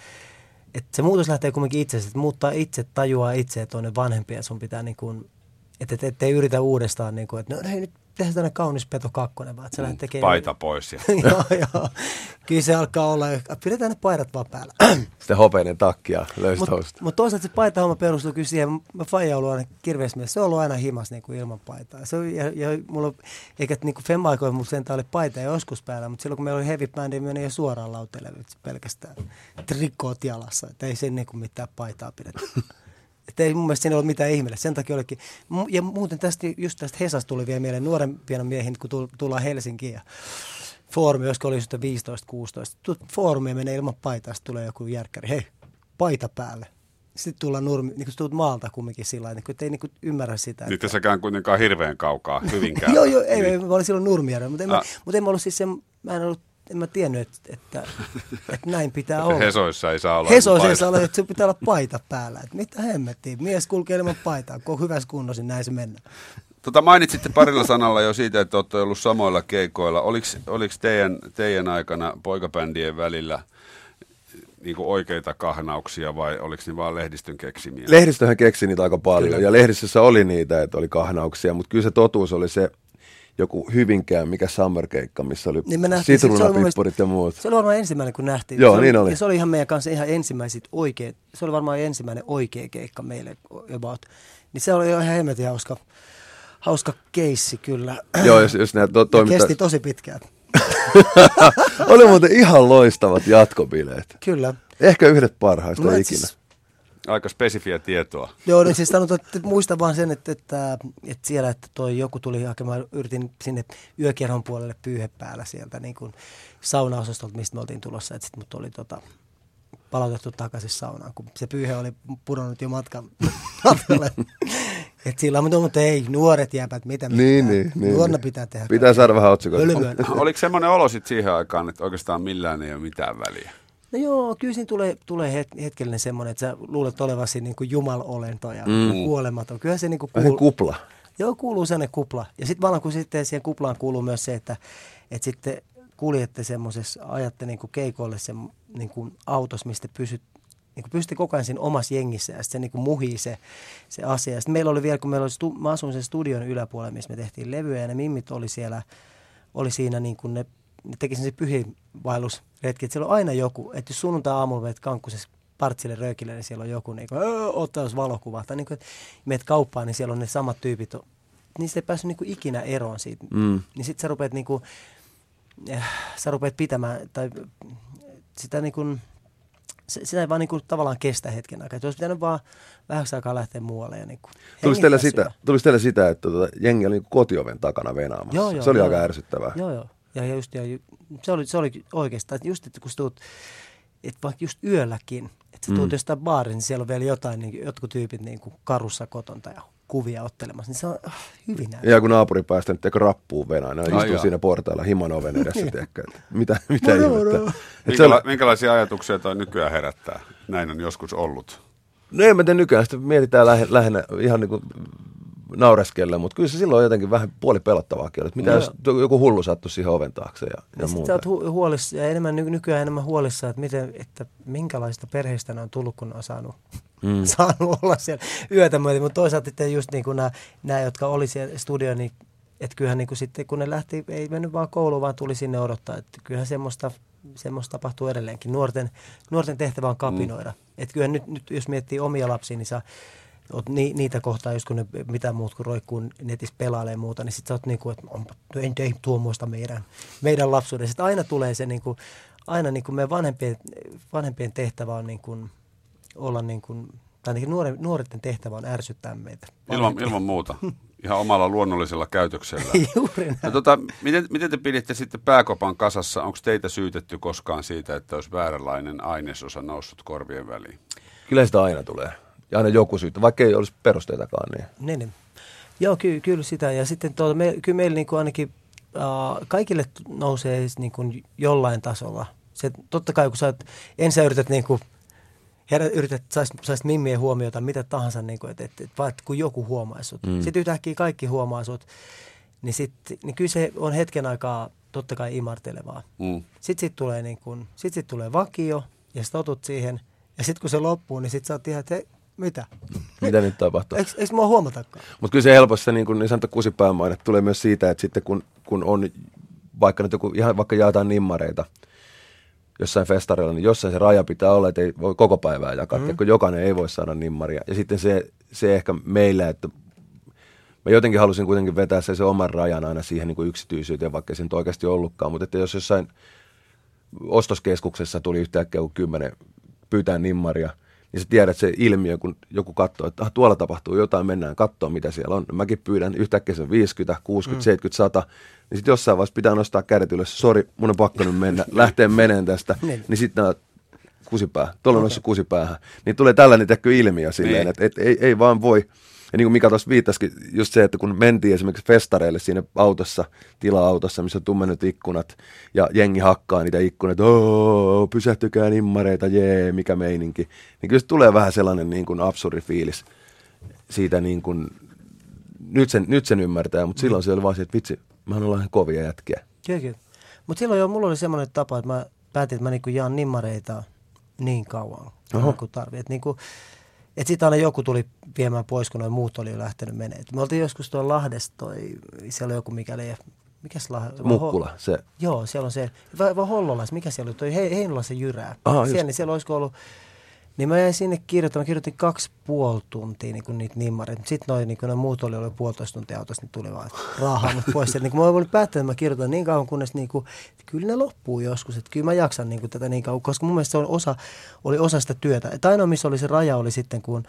että se muutos lähtee kuitenkin itse, että muuttaa itse, tajuaa itse, että on ne vanhempia, sun pitää niin kuin, että et, et, ei yritä uudestaan, niin kuin, että no hei, nyt tehdään tämmöinen kaunis peto kakkonen, vaan että se mm, tekemään. Paita pois. Ja. joo, joo. Kyllä se alkaa olla, pidetään ne paidat vaan päällä. Sitten hopeinen takki ja löystä Mutta mut toisaalta se paitahomma perustuu kyllä siihen, mä Faija ollut aina kirveysmies, se on ollut aina himas niin kuin ilman paitaa. Se on, ja, ja mulla, eikä niin kuin femma-aikoina mulla sentään oli paita ja joskus päällä, mutta silloin kun meillä oli heavy bandi, meni jo suoraan lauteelle pelkästään trikoot jalassa, että ei sen niin kuin mitään paitaa pidetä. Että ei mun mielestä siinä ole mitään ihmeellä. Sen takia olikin. Ja muuten tästä, just tästä Hesasta tuli vielä mieleen nuorempien miehin, kun tullaan Helsinkiin ja foorumi, josko oli 15-16. Foorumia menee ilman paitaa, sitten tulee joku järkkäri. Hei, paita päälle. Sitten tullaan nurmi, niin kun tulet maalta kumminkin sillä niin että ei niin ymmärrä sitä. Että... säkään kuitenkaan hirveän kaukaa, hyvinkään. joo, joo, ei, niin. mä olin silloin nurmijärjellä, mutta en, ah. mä, mutta en mä ollut siis sen, mä en ollut en mä tiennyt, että, että, että näin pitää olla. Hesoissa ei saa olla Hesoissa ei saa olla, että se pitää olla paita päällä. Että mitä hemmettiä, mies kulkee ilman paitaa, kun on hyvässä kunnossa, niin näin se mennään. Tota, mainitsitte parilla sanalla jo siitä, että olette ollut samoilla keikoilla. Oliko, oliko teidän, teidän aikana poikabändien välillä niin kuin oikeita kahnauksia vai oliko ne vaan lehdistön keksimiä? Lehdistöhän keksi niitä aika paljon kyllä. ja lehdistössä oli niitä, että oli kahnauksia, mutta kyllä se totuus oli se, joku Hyvinkään, mikä summer-keikka, missä oli niin sitruunapippurit ja muut. Se oli varmaan ensimmäinen, kun nähtiin. Joo, se niin oli. Ja se oli ihan meidän kanssa ihan ensimmäiset oikeat, se oli varmaan ensimmäinen oikea keikka meille about. Niin se oli ihan hemmetin hauska, hauska keissi kyllä. Joo, jos, jos nämä to, toimittaa... Kesti tosi pitkään. oli muuten ihan loistavat jatkobileet. Kyllä. Ehkä yhdet parhaista no, ikinä. Siis, Aika spesifiä tietoa. Joo, niin siis sanotaan, että muista vaan sen, että, että, että siellä että toi joku tuli hakemaan, yritin sinne yökierron puolelle pyyhe päällä sieltä niin kuin saunaosastolta, mistä me oltiin tulossa, että sitten mut oli tota, palautettu takaisin saunaan, kun se pyyhe oli pudonnut jo matkan matkalle. Et sillä mutta, mutta ei, nuoret jääpät, mitä Niin, mitään. niin, niin, Nuorena niin. pitää tehdä. Pitää saada vähän otsikoita. Oliko semmoinen olo sitten siihen aikaan, että oikeastaan millään ei ole mitään väliä? No joo, kyllä siinä tulee, tulee het- hetkellinen semmoinen, että sä luulet olevasi niin kuin jumalolento ja mm. kuolematon. Kyllähän se niin kuin kuuluu, kupla. joo, kuuluu sellainen kupla. Ja sitten vaan kun sitten siihen kuplaan kuuluu myös se, että, että sitten kuljette semmoisessa, ajatte niin kuin keikoille sen niin kuin autos, mistä pysyt, niin kuin pystytte koko ajan siinä omassa jengissä ja sitten se niin kuin muhii se, se asia. Sitten meillä oli vielä, kun meillä oli, stu, mä asuin sen studion yläpuolella, missä me tehtiin levyjä ja ne mimmit oli siellä, oli siinä niin kuin ne teki sen pyhiinvaellusretki, että siellä on aina joku, että jos sunnuntai-aamulla menet kankkusessa partsille röökille, niin siellä on joku, niin kuin, ottaa jos valokuva. Tai niin kuin, että meet kauppaan, niin siellä on ne samat tyypit. Niistä ei päässyt niin kuin ikinä eroon siitä. Mm. Niin sitten sä rupeat, niin kuin, äh, sä rupeat pitämään, tai sitä niin kuin, sitä ei vaan niin kuin, tavallaan kestä hetken aikaa. Että olisi pitänyt vaan vähäksi aikaa lähteä muualle. Ja niin kuin, teillä, hengittää sitä, syö. tuliko teillä sitä, että tota, jengi oli niinku kotioven takana venaamassa? Joo, joo, se oli joo, aika joo. ärsyttävää. Joo, joo. Ja, ja just, ja, se, oli, se oli oikeastaan, että just, että kun tuut, että vaikka just yölläkin, että sä tuut mm. jostain baariin, niin siellä on vielä jotain, niin, jotkut tyypit niin kuin karussa kotonta ja kuvia ottelemassa, niin se on ah, hyvin näin. Ja kun naapuri päästä nyt teko rappuun venaan, ne Ai istuu jaa. siinä portailla himan oven edessä, tiedätkö, että mitä, mitä ihmettä. Minkäla- on, minkälaisia ajatuksia toi nykyään herättää? Näin on joskus ollut. no en mä tiedä nykyään, sitä mietitään lähe, lähinnä ihan niin kuin naureskella, mutta kyllä se silloin jotenkin vähän puoli pelottavaakin, että mitä No. jos joku hullu sattuu siihen oven taakse ja, ja muuta. hu- huolissa, ja enemmän, ny- nykyään enemmän huolissa, että, miten, että minkälaista perheistä ne on tullut, kun ne on saanut, mm. saanut olla siellä yötä myöten. Mutta toisaalta sitten just niin kuin nämä, nämä, jotka oli siellä studio, niin että kyllähän niin kuin sitten, kun ne lähti, ei mennyt vaan kouluun, vaan tuli sinne odottaa. Että kyllähän semmoista, semmoista tapahtuu edelleenkin. Nuorten, nuorten tehtävä on kapinoida. Mm. Että kyllähän nyt, nyt, jos miettii omia lapsia, niin sä oot ni, niitä kohtaa, just kun ne mitä muut kuin roikkuu netissä pelailee ja muuta, niin sit sä oot niinku, että onpa, ei, ei tuo muista meidän, meidän lapsuuden. Sitten aina tulee se niinku, aina niinku meidän vanhempien, vanhempien tehtävä on niinku, olla niinku, tai ainakin nuore, nuorten tehtävä on ärsyttää meitä. Ilman, ilman muuta. Ihan omalla luonnollisella käytöksellä. Juuri näin. No, tota, miten, miten te piditte sitten pääkopan kasassa? Onko teitä syytetty koskaan siitä, että olisi vääränlainen ainesosa noussut korvien väliin? Kyllä sitä aina tulee. Ja aina joku syytä, vaikka ei olisi perusteitakaan. Niin. Niin, niin. Joo, ky- kyllä sitä. Ja sitten tuota, me, kyllä meillä niin kuin ainakin äh, kaikille nousee niin kuin jollain tasolla. Se, totta kai kun sä oot, ensin yrität niin kuin, herä, yrität, saisit, saisit mimmien huomiota, mitä tahansa, niin kuin, että, että, että, että kun joku huomaisi sut. Mm. Sitten yhtäkkiä kaikki huomaa sut, niin, sit, niin kyllä se on hetken aikaa totta kai imartelevaa. Mm. Sitten sit tulee, niin kuin, sit sit tulee vakio ja sä totut siihen. Ja sitten kun se loppuu, niin sitten sä oot ihan, että mitä? Mitä nyt tapahtuu? Eikö, eikö mua huomatakaan? Mutta kyllä se helposti se niin, kuin, niin sanottu kusipäämaine tulee myös siitä, että sitten kun, kun on vaikka nyt joku, ihan vaikka jaetaan nimmareita jossain festareilla, niin jossain se raja pitää olla, että ei voi koko päivää jakaa, mm. kun jokainen ei voi saada nimmaria. Ja sitten se, se ehkä meillä, että mä jotenkin halusin kuitenkin vetää se, se oman rajan aina siihen niin kuin yksityisyyteen, vaikka se nyt oikeasti ollutkaan. Mutta että jos jossain ostoskeskuksessa tuli yhtäkkiä kymmenen pyytää nimmaria, niin sä tiedät se ilmiö, kun joku katsoo, että ah, tuolla tapahtuu jotain, mennään katsoa, mitä siellä on. Mäkin pyydän, yhtäkkiä se on 50, 60, mm. 70, 100, niin sitten jossain vaiheessa pitää nostaa kädet ylös, sori, mun on pakko nyt mennä, lähteä meneen tästä, Niin. niin sitten nämä kusipää, tuolla on noussut kusipäähän, niin tulee tällainen ilmiö silleen, Niin. että et, ei, ei vaan voi. Ja niin kuin Mika tuossa viittasikin, just se, että kun mentiin esimerkiksi festareille siinä autossa, tila-autossa, missä on tummenut ikkunat, ja jengi hakkaa niitä ikkunat, ooo, pysähtykää nimmareita, jee, mikä meininki. Niin kyllä se tulee vähän sellainen niin kuin absurdi fiilis siitä niin kuin, nyt sen, nyt sen ymmärtää, mutta silloin se oli vaan se, että vitsi, mehän ollaan ihan kovia jätkiä. Kyllä, kyllä. Mutta silloin jo mulla oli semmoinen tapa, että mä päätin, että mä niinku jaan nimmareita niin kauan Oho. kuin tarvii. Että niinku, et sitten aina joku tuli viemään pois, kun noin muut oli jo lähtenyt menemään. Me oltiin joskus tuolla Lahdessa, toi, siellä on joku mikäli, mikäs Lahde? Mukkula, se, Joo, siellä on se, vai, vai Hollolais, mikä siellä oli, toi He, Heinolassa Jyrää. Aha, just. siellä, niin siellä olisiko ollut, Niin mä jäin sinne kirjoittamaan. Mä kirjoitin kaksi puoli tuntia niin niitä nimmareita. Sitten noin niin noin muut oli, oli puolitoista tuntia autossa, niin tuli vaan rahaa mut pois. niin mä olin päättänyt, että mä kirjoitan niin kauan, kunnes niin kuin, että kyllä ne loppuu joskus. Että kyllä mä jaksan niin kuin, tätä niin kauan, koska mun mielestä se oli osa, oli osa sitä työtä. Että ainoa, missä oli se raja, oli sitten, kun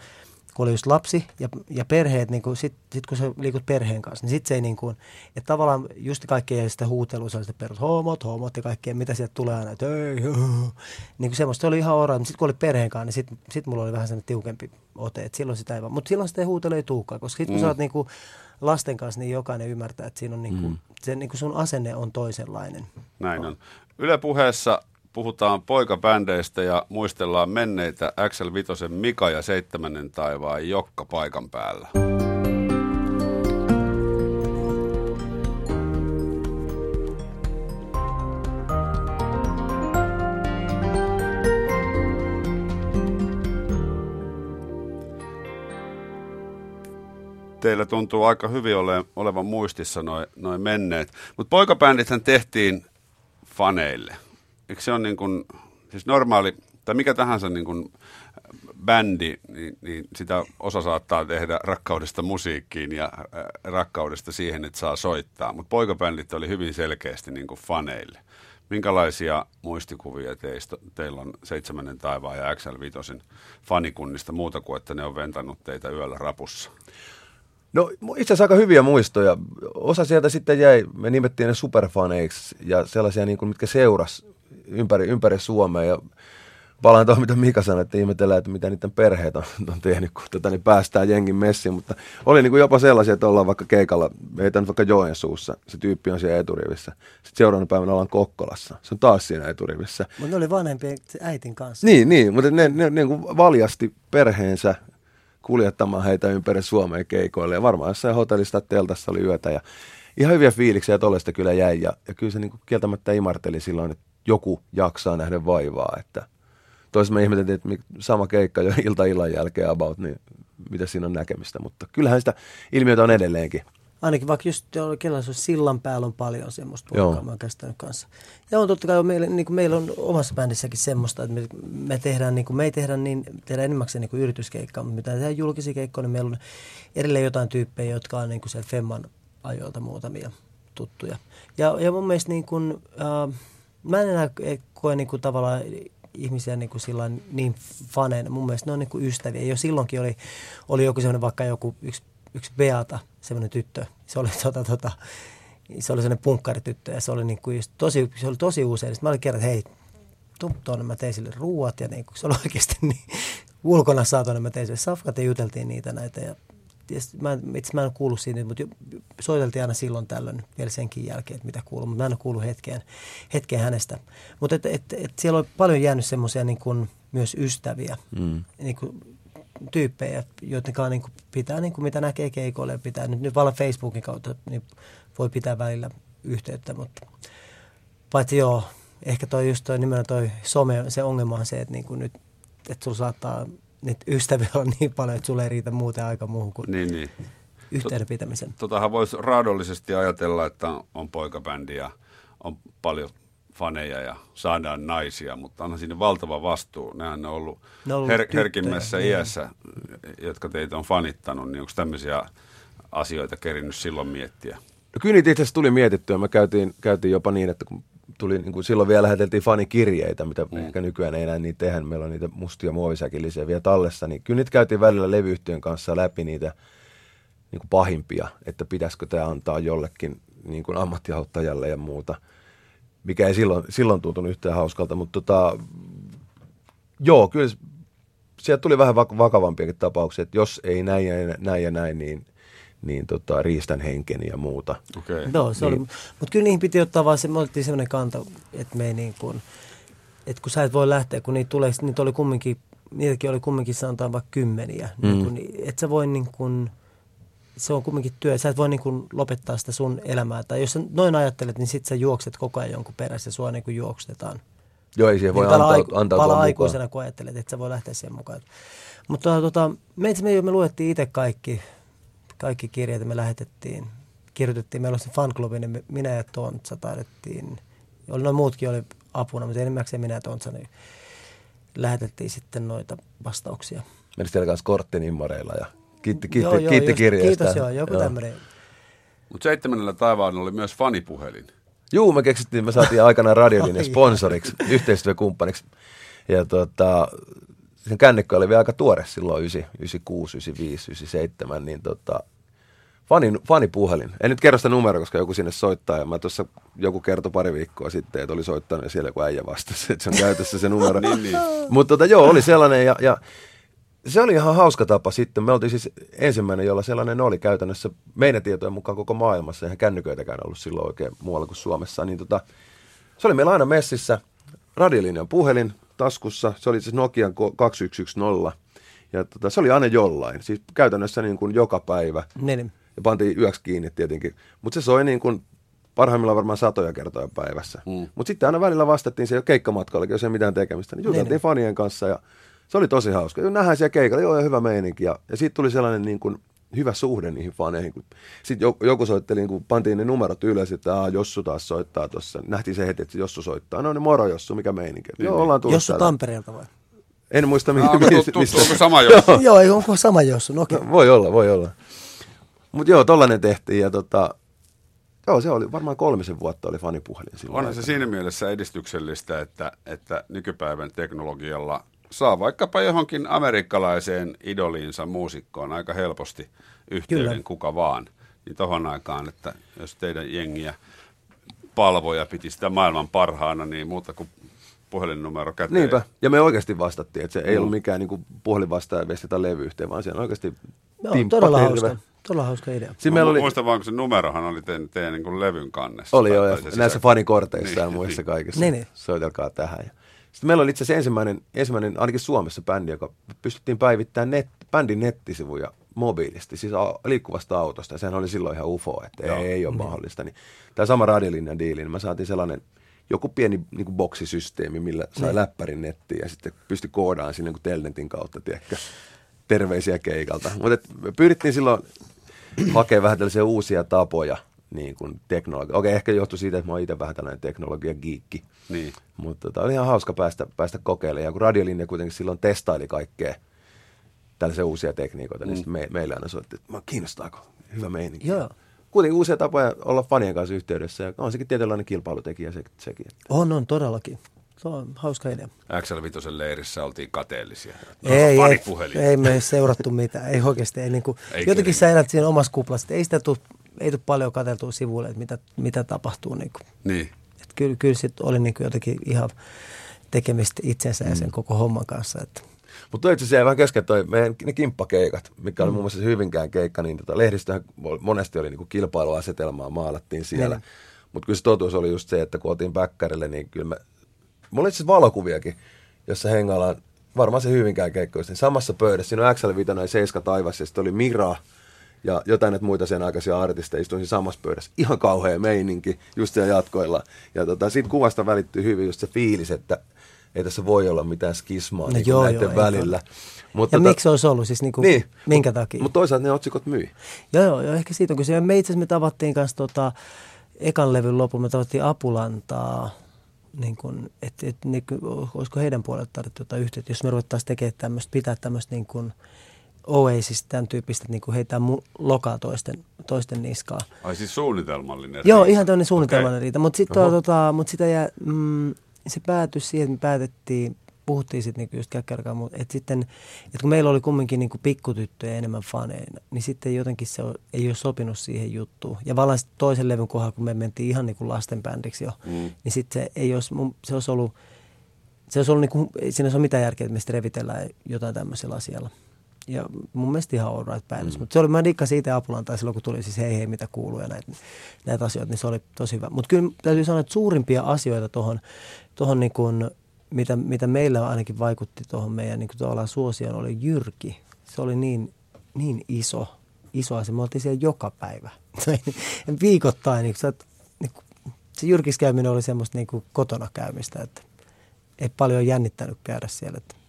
kun oli just lapsi ja, ja perheet, niin sit, sit kun sä liikut perheen kanssa, niin sit se ei niin kuin, että tavallaan just kaikkea sitä huutelua, sitä perus homot, homot ja kaikkea, mitä sieltä tulee aina, että ei, niin kuin semmoista, se oli ihan ora, mutta sitten kun oli perheen kanssa, niin sit, sit mulla oli vähän sellainen tiukempi ote, että silloin sitä ei vaan, mutta silloin sitä ei huutele ei tuukaan, koska sitten kun mm. sä oot niin kuin lasten kanssa, niin jokainen ymmärtää, että siinä on niin kuin, mm. se, niin kuin sun asenne on toisenlainen. Näin on. Yle puheessa puhutaan poikabändeistä ja muistellaan menneitä Axel Vitosen Mika ja seitsemännen taivaan Jokka paikan päällä. teillä tuntuu aika hyvin ole, olevan muistissa noin noi menneet. Mutta poikabändithän tehtiin faneille eikö se on niin kuin, siis normaali, tai mikä tahansa niin kuin bändi, niin, niin sitä osa saattaa tehdä rakkaudesta musiikkiin ja äh, rakkaudesta siihen, että saa soittaa. Mutta poikabändit oli hyvin selkeästi niin kuin faneille. Minkälaisia muistikuvia teistä, teillä on Seitsemännen taivaan ja XL5 fanikunnista muuta kuin, että ne on ventannut teitä yöllä rapussa? No itse asiassa aika hyviä muistoja. Osa sieltä sitten jäi, me nimettiin ne superfaneiksi ja sellaisia, niin kuin, mitkä seuras ympäri, ympäri Suomea. Ja palaan tuohon, mitä Mika sanoi, että ihmetellään, että mitä niiden perheet on, on tehnyt, kun tota, niin päästään jengin messiin, mutta oli niin kuin jopa sellaisia, että ollaan vaikka keikalla, heitän vaikka Joensuussa, se tyyppi on siellä eturivissä, sitten seuraavana päivänä ollaan Kokkolassa, se on taas siinä eturivissä. Mutta ne oli vanhempien äitin kanssa. Niin, niin mutta ne, ne, ne, niin valjasti perheensä kuljettamaan heitä ympäri Suomea keikoille. Ja varmaan jossain hotellista teltassa oli yötä. Ja ihan hyviä fiiliksiä tuollaista kyllä jäi. Ja, ja kyllä se niin kuin kieltämättä imarteli silloin, että joku jaksaa nähdä vaivaa. Että toisaalta me ihmeteltiin, että sama keikka jo ilta illan jälkeen about, niin mitä siinä on näkemistä. Mutta kyllähän sitä ilmiötä on edelleenkin. Ainakin vaikka just kellä se sillan päällä on paljon semmoista porukkaa, mä oon kanssa. Ja on totta kai meillä, niin kuin meillä on omassa bändissäkin semmoista, että me, me tehdään, niin kuin, me ei tehdä, niin, tehdään enimmäkseen niin kuin yrityskeikkaa, mutta mitä tehdään julkisia keikkoja, niin meillä on edelleen jotain tyyppejä, jotka on niin kuin sieltä Femman ajoilta muutamia tuttuja. Ja, ja mun mielestä niin kuin, äh, mä en enää koe niin kuin tavallaan ihmisiä niin, kuin sillä niin fanen. Mun mielestä ne on niin kuin ystäviä. Jo silloinkin oli, oli joku semmoinen vaikka joku yksi, yksi Beata, semmoinen tyttö. Se oli, tota, tota, se oli semmoinen punkkarityttö ja se oli, niin kuin just tosi, se oli tosi usein. Sitten mä olin kerran, että hei, tuu tuonne, mä tein sille ruuat ja niin kuin, se oli oikeasti niin ulkona saatuna, mä tein sille safkat ja juteltiin niitä näitä ja mä, itse mä en kuullut siitä, mutta soiteltiin aina silloin tällöin vielä senkin jälkeen, että mitä kuuluu, mutta mä en ole kuullut hetkeen, hetkeen hänestä. Mutta et, et, et siellä on paljon jäänyt semmoisia niin kuin, myös ystäviä, mm. niin kuin, tyyppejä, joiden niin kuin pitää, niin kuin mitä näkee keikoille, pitää nyt, nyt vaan Facebookin kautta, niin voi pitää välillä yhteyttä, mutta paitsi joo, ehkä toi just toi nimenomaan toi some, se ongelma on se, että niin kuin nyt, että sulla saattaa niitä ystäviä on niin paljon, että sulle ei riitä muuten aika muuhun kuin niin, niin. yhteydenpitämisen. Totahan voisi raadollisesti ajatella, että on poikabändi ja on paljon faneja ja saadaan naisia, mutta onhan siinä valtava vastuu. Nehän on ollut, ne on ollut her- herkimmässä niin. iässä, jotka teitä on fanittanut, niin onko tämmöisiä asioita kerinyt silloin miettiä? No kyllä niitä itse asiassa tuli mietittyä. Me käytiin, käytiin jopa niin, että kun tuli, niin kuin silloin vielä läheteltiin fanikirjeitä, mitä mm. ehkä nykyään ei enää niin tehdä. Meillä on niitä mustia muovisäkillisiä vielä tallessa. Niin kyllä niitä käytiin välillä levyyhtiön kanssa läpi niitä niin kuin pahimpia, että pitäisikö tämä antaa jollekin niin kuin ammattiauttajalle ja muuta. Mikä ei silloin, silloin tuntunut yhtään hauskalta, mutta tota, joo, kyllä sieltä tuli vähän vakavampiakin tapauksia, että jos ei näin ja näin ja näin, niin niin tota, riistän henkeni ja muuta. Okay. No, se niin. oli, mutta kyllä niihin piti ottaa vaan se, me oltiin sellainen kanta, että me ei niin kuin, että kun sä et voi lähteä, kun niitä tulee, niitä oli kumminkin, niitäkin oli kumminkin sanotaan vaikka kymmeniä, niin mm. niin kun, että sä voi niin kuin, se on kumminkin työ, sä et voi niin kuin lopettaa sitä sun elämää, tai jos sä noin ajattelet, niin sit sä juokset koko ajan jonkun perässä ja sua niin kuin juoksetetaan. Joo, ei siihen voi niin antaa, aiku- antaa pala aikuisena, kun ajattelet, että sä voi lähteä siihen mukaan. Mutta tota, me, me, me luettiin itse kaikki, kaikki kirjat me lähetettiin, kirjoitettiin, meillä oli se fanklubi, niin minä ja Tontsa taidettiin, oli noin muutkin oli apuna, mutta enimmäkseen minä ja Tontsa, niin lähetettiin sitten noita vastauksia. Meni siellä kanssa korttinimmareilla ja kiitti, kiitti, Joo, joo, kiitti just- kirjeestä. Kiitos joo, joku tämmöinen. Mutta seitsemännellä taivaalla oli myös fanipuhelin. Juu, me keksittiin, me saatiin aikanaan radiolinjan Ai sponsoriksi, yhteistyökumppaniksi. Ja tota, sen kännykkä oli vielä aika tuore silloin, 9, 96, 95, 97, niin tota, fani, fanipuhelin. En nyt kerro sitä numeroa, koska joku sinne soittaa. Ja mä tuossa joku kertoi pari viikkoa sitten, että oli soittanut ja siellä joku äijä vastasi, että se on käytössä se numero. Niin, niin. Mutta tota, joo, oli sellainen ja, ja se oli ihan hauska tapa sitten. Me oltiin siis ensimmäinen, jolla sellainen oli käytännössä meidän tietojen mukaan koko maailmassa. Eihän kännyköitäkään ollut silloin oikein muualla kuin Suomessa. Niin tota, se oli meillä aina messissä, radiolinjan puhelin taskussa. Se oli siis Nokian ko- 2110. Ja tota, se oli aina jollain. Siis käytännössä niin kuin joka päivä. Niin. Ja pantiin yöksi kiinni tietenkin. Mutta se soi niin kuin parhaimmillaan varmaan satoja kertoja päivässä. Mm. Mutta sitten aina välillä vastattiin se jo keikkamatkallakin, jos ei mitään tekemistä. Niin juteltiin Niin. fanien kanssa ja se oli tosi hauska. Jo nähdään siellä keikalla, joo ja hyvä meininki. Ja, ja siitä tuli sellainen niin kuin hyvä suhde niihin faneihin. Sitten joku, soitteli, kun pantiin ne numerot ylös, että Aa, Jossu taas soittaa tuossa. Nähtiin se heti, että Jossu soittaa. No niin moro Jossu, mikä meininki. Niin, joo, ollaan tullut Jossu täältä. Tampereelta vai? En muista, mi- Ah, mistä. Onko sama jo? Joo, ei onko sama Jossu, no okei. Voi olla, voi olla. Mutta joo, tollanen tehtiin ja tota, joo, se oli varmaan kolmisen vuotta oli fanipuhelin silloin. Onhan se siinä mielessä edistyksellistä, että, että nykypäivän teknologialla saa vaikkapa johonkin amerikkalaiseen idoliinsa muusikkoon aika helposti yhteyden Kyllä. kuka vaan. Niin tohon aikaan, että jos teidän jengiä palvoja piti sitä maailman parhaana, niin muuta kuin puhelinnumero käteen. Niinpä, ja me oikeasti vastattiin, että se ei Mm. ollut mikään niin puhelinvastaaja vestetä levyyhteen, vaan siellä oikeasti Joo, timppa todella terve. hauska. Todella hauska idea. Mä meillä oli, muistan vaan, kun se numerohan oli teidän, teidän niin kuin levyn kannessa. oli jo, Tai- ja tai se näissä fanikorteissa Niin, ja muissa niin. kaikissa. Niin, niin. Soitelkaa tähän. Ja. Sitten meillä oli itse asiassa ensimmäinen, ensimmäinen, ainakin Suomessa bändi, joka pystyttiin päivittämään net, bändin nettisivuja mobiilisti, siis liikkuvasta autosta. Sehän oli silloin ihan ufo, että Joo. ei, ei ole mahdollista. Niin, tämä sama radiolinjan diili, niin me saatiin sellainen joku pieni niin kuin boksisysteemi, millä sai Niin. läppärin nettiin ja sitten pystyi koodaan sinne kuin telnetin kautta, tiedätkö, terveisiä keikalta. Mutta pyrittiin silloin hakemaan vähän tällaisia uusia tapoja niin kuin teknologia. Okei, ehkä johtui siitä, että mä oon itse vähän tällainen teknologia-giikki. Niin. Mutta tota, oli ihan hauska päästä, päästä kokeilemaan. Ja kun radiolinja kuitenkin silloin testaili kaikkea tällaisia uusia tekniikoita, niin sitten me, meille aina soitti, että mä kiinnostaako, hyvä meininki. Joo. Kuitenkin uusia tapoja olla fanien kanssa yhteydessä ja on sekin tietynlainen kilpailutekijä se, sekin. Että. On, on, todellakin. Se on hauska idea. XL5 leirissä oltiin kateellisia. Ei, ei, ei me ei seurattu mitään, ei oikeasti. Ei niinku, Eikä jotenkin niin. sä elät siinä omassa kuplassa, ei sitä tuu, ei tuu paljon katseltua sivuille, että mitä, mitä tapahtuu. Niinku. Niin. Et kyllä, kyllä sit oli niinku jotenkin ihan tekemistä itsensä ja sen Mm. koko homman kanssa. Että. Mutta itse asiassa vähän kesken toi meidän ne kimppakeikat, mikä oli muun muassa Hyvinkään keikka, niin tota, lehdistöhän monesti oli niinku kilpailuasetelmaa, maalattiin siellä. Niin. Mutta kyllä se totuus oli just se, että kun oltiin Bäkkärille, niin kyllä me, mulla oli itse asiassa valokuviakin, jossa hengaillaan, varmaan se Hyvinkään keikka, just niin samassa pöydässä, siinä on XL5 ja Seiska taivas, ja sitten oli Mira, ja jotain näitä muita sen aikaisia artisteja istuin samassa pöydässä. Ihan kauhea meininki just siellä jatkoilla. Ja tota, siitä kuvasta välittyy hyvin just se fiilis, että ei tässä voi olla mitään skismaa No niin joo, näiden joo, välillä. Mutta Ja miksi se olisi ollut? Siis niinku, niin, minkä takia? Mutta toisaalta ne otsikot myi. Joo, joo, joo, ehkä siitä on kyse. Me itse asiassa me tavattiin kanssa tota, ekan levyn lopulla, me tavattiin Apulantaa, niin kun, et, et, niin olisiko heidän puolelta tarvittu jotain yhteyttä, jos me ruvettaisiin tekemään tämmöistä, pitää tämmöistä niin kuin Oasis, tämän tyyppistä, että niin kuin heitää mu- lokaa toisten, toisten niskaa. Ai siis suunnitelmallinen. Joo, riita. ihan tämmöinen suunnitelmallinen Okei. riita. Mutta sitten tota, mut sitä jää, mm, se päätyi siihen, että me päätettiin, puhuttiin sitten niinku just käkkäräkaan, mutta että sitten, että kun meillä oli kumminkin niinku pikkutyttöjä enemmän faneina, niin sitten jotenkin se ei ole sopinut siihen juttuun. Ja vallan toisen levyn kohdalla, kun me mentiin ihan niinku lastenbändiksi jo, Mm. niin sitten se ei olisi, mun- se olisi ollut, se olisi ollut niinku, ei siinä olisi ole mitään järkeä, että me sitten revitellään jotain tämmöisellä asialla. Ja mun mielestä ihan all right päätös. Mm. Mutta se oli, mä dikkasin itse Apulantaa silloin, kun tuli siis hei hei mitä kuuluu ja näitä, näitä asioita, niin se oli tosi hyvä. Mutta kyllä täytyy sanoa, että suurimpia asioita tuohon, tohon niin kuin, mitä, mitä meillä ainakin vaikutti tuohon meidän niin kuin suosioon, oli Jyrki. Se oli niin, niin iso, iso asia. Me oltiin siellä joka päivä. Viikoittain. Niin, kuin niin kuin, se Jyrkis käyminen oli semmoista niin kuin kotona käymistä, että ei paljon jännittänyt käydä siellä. Että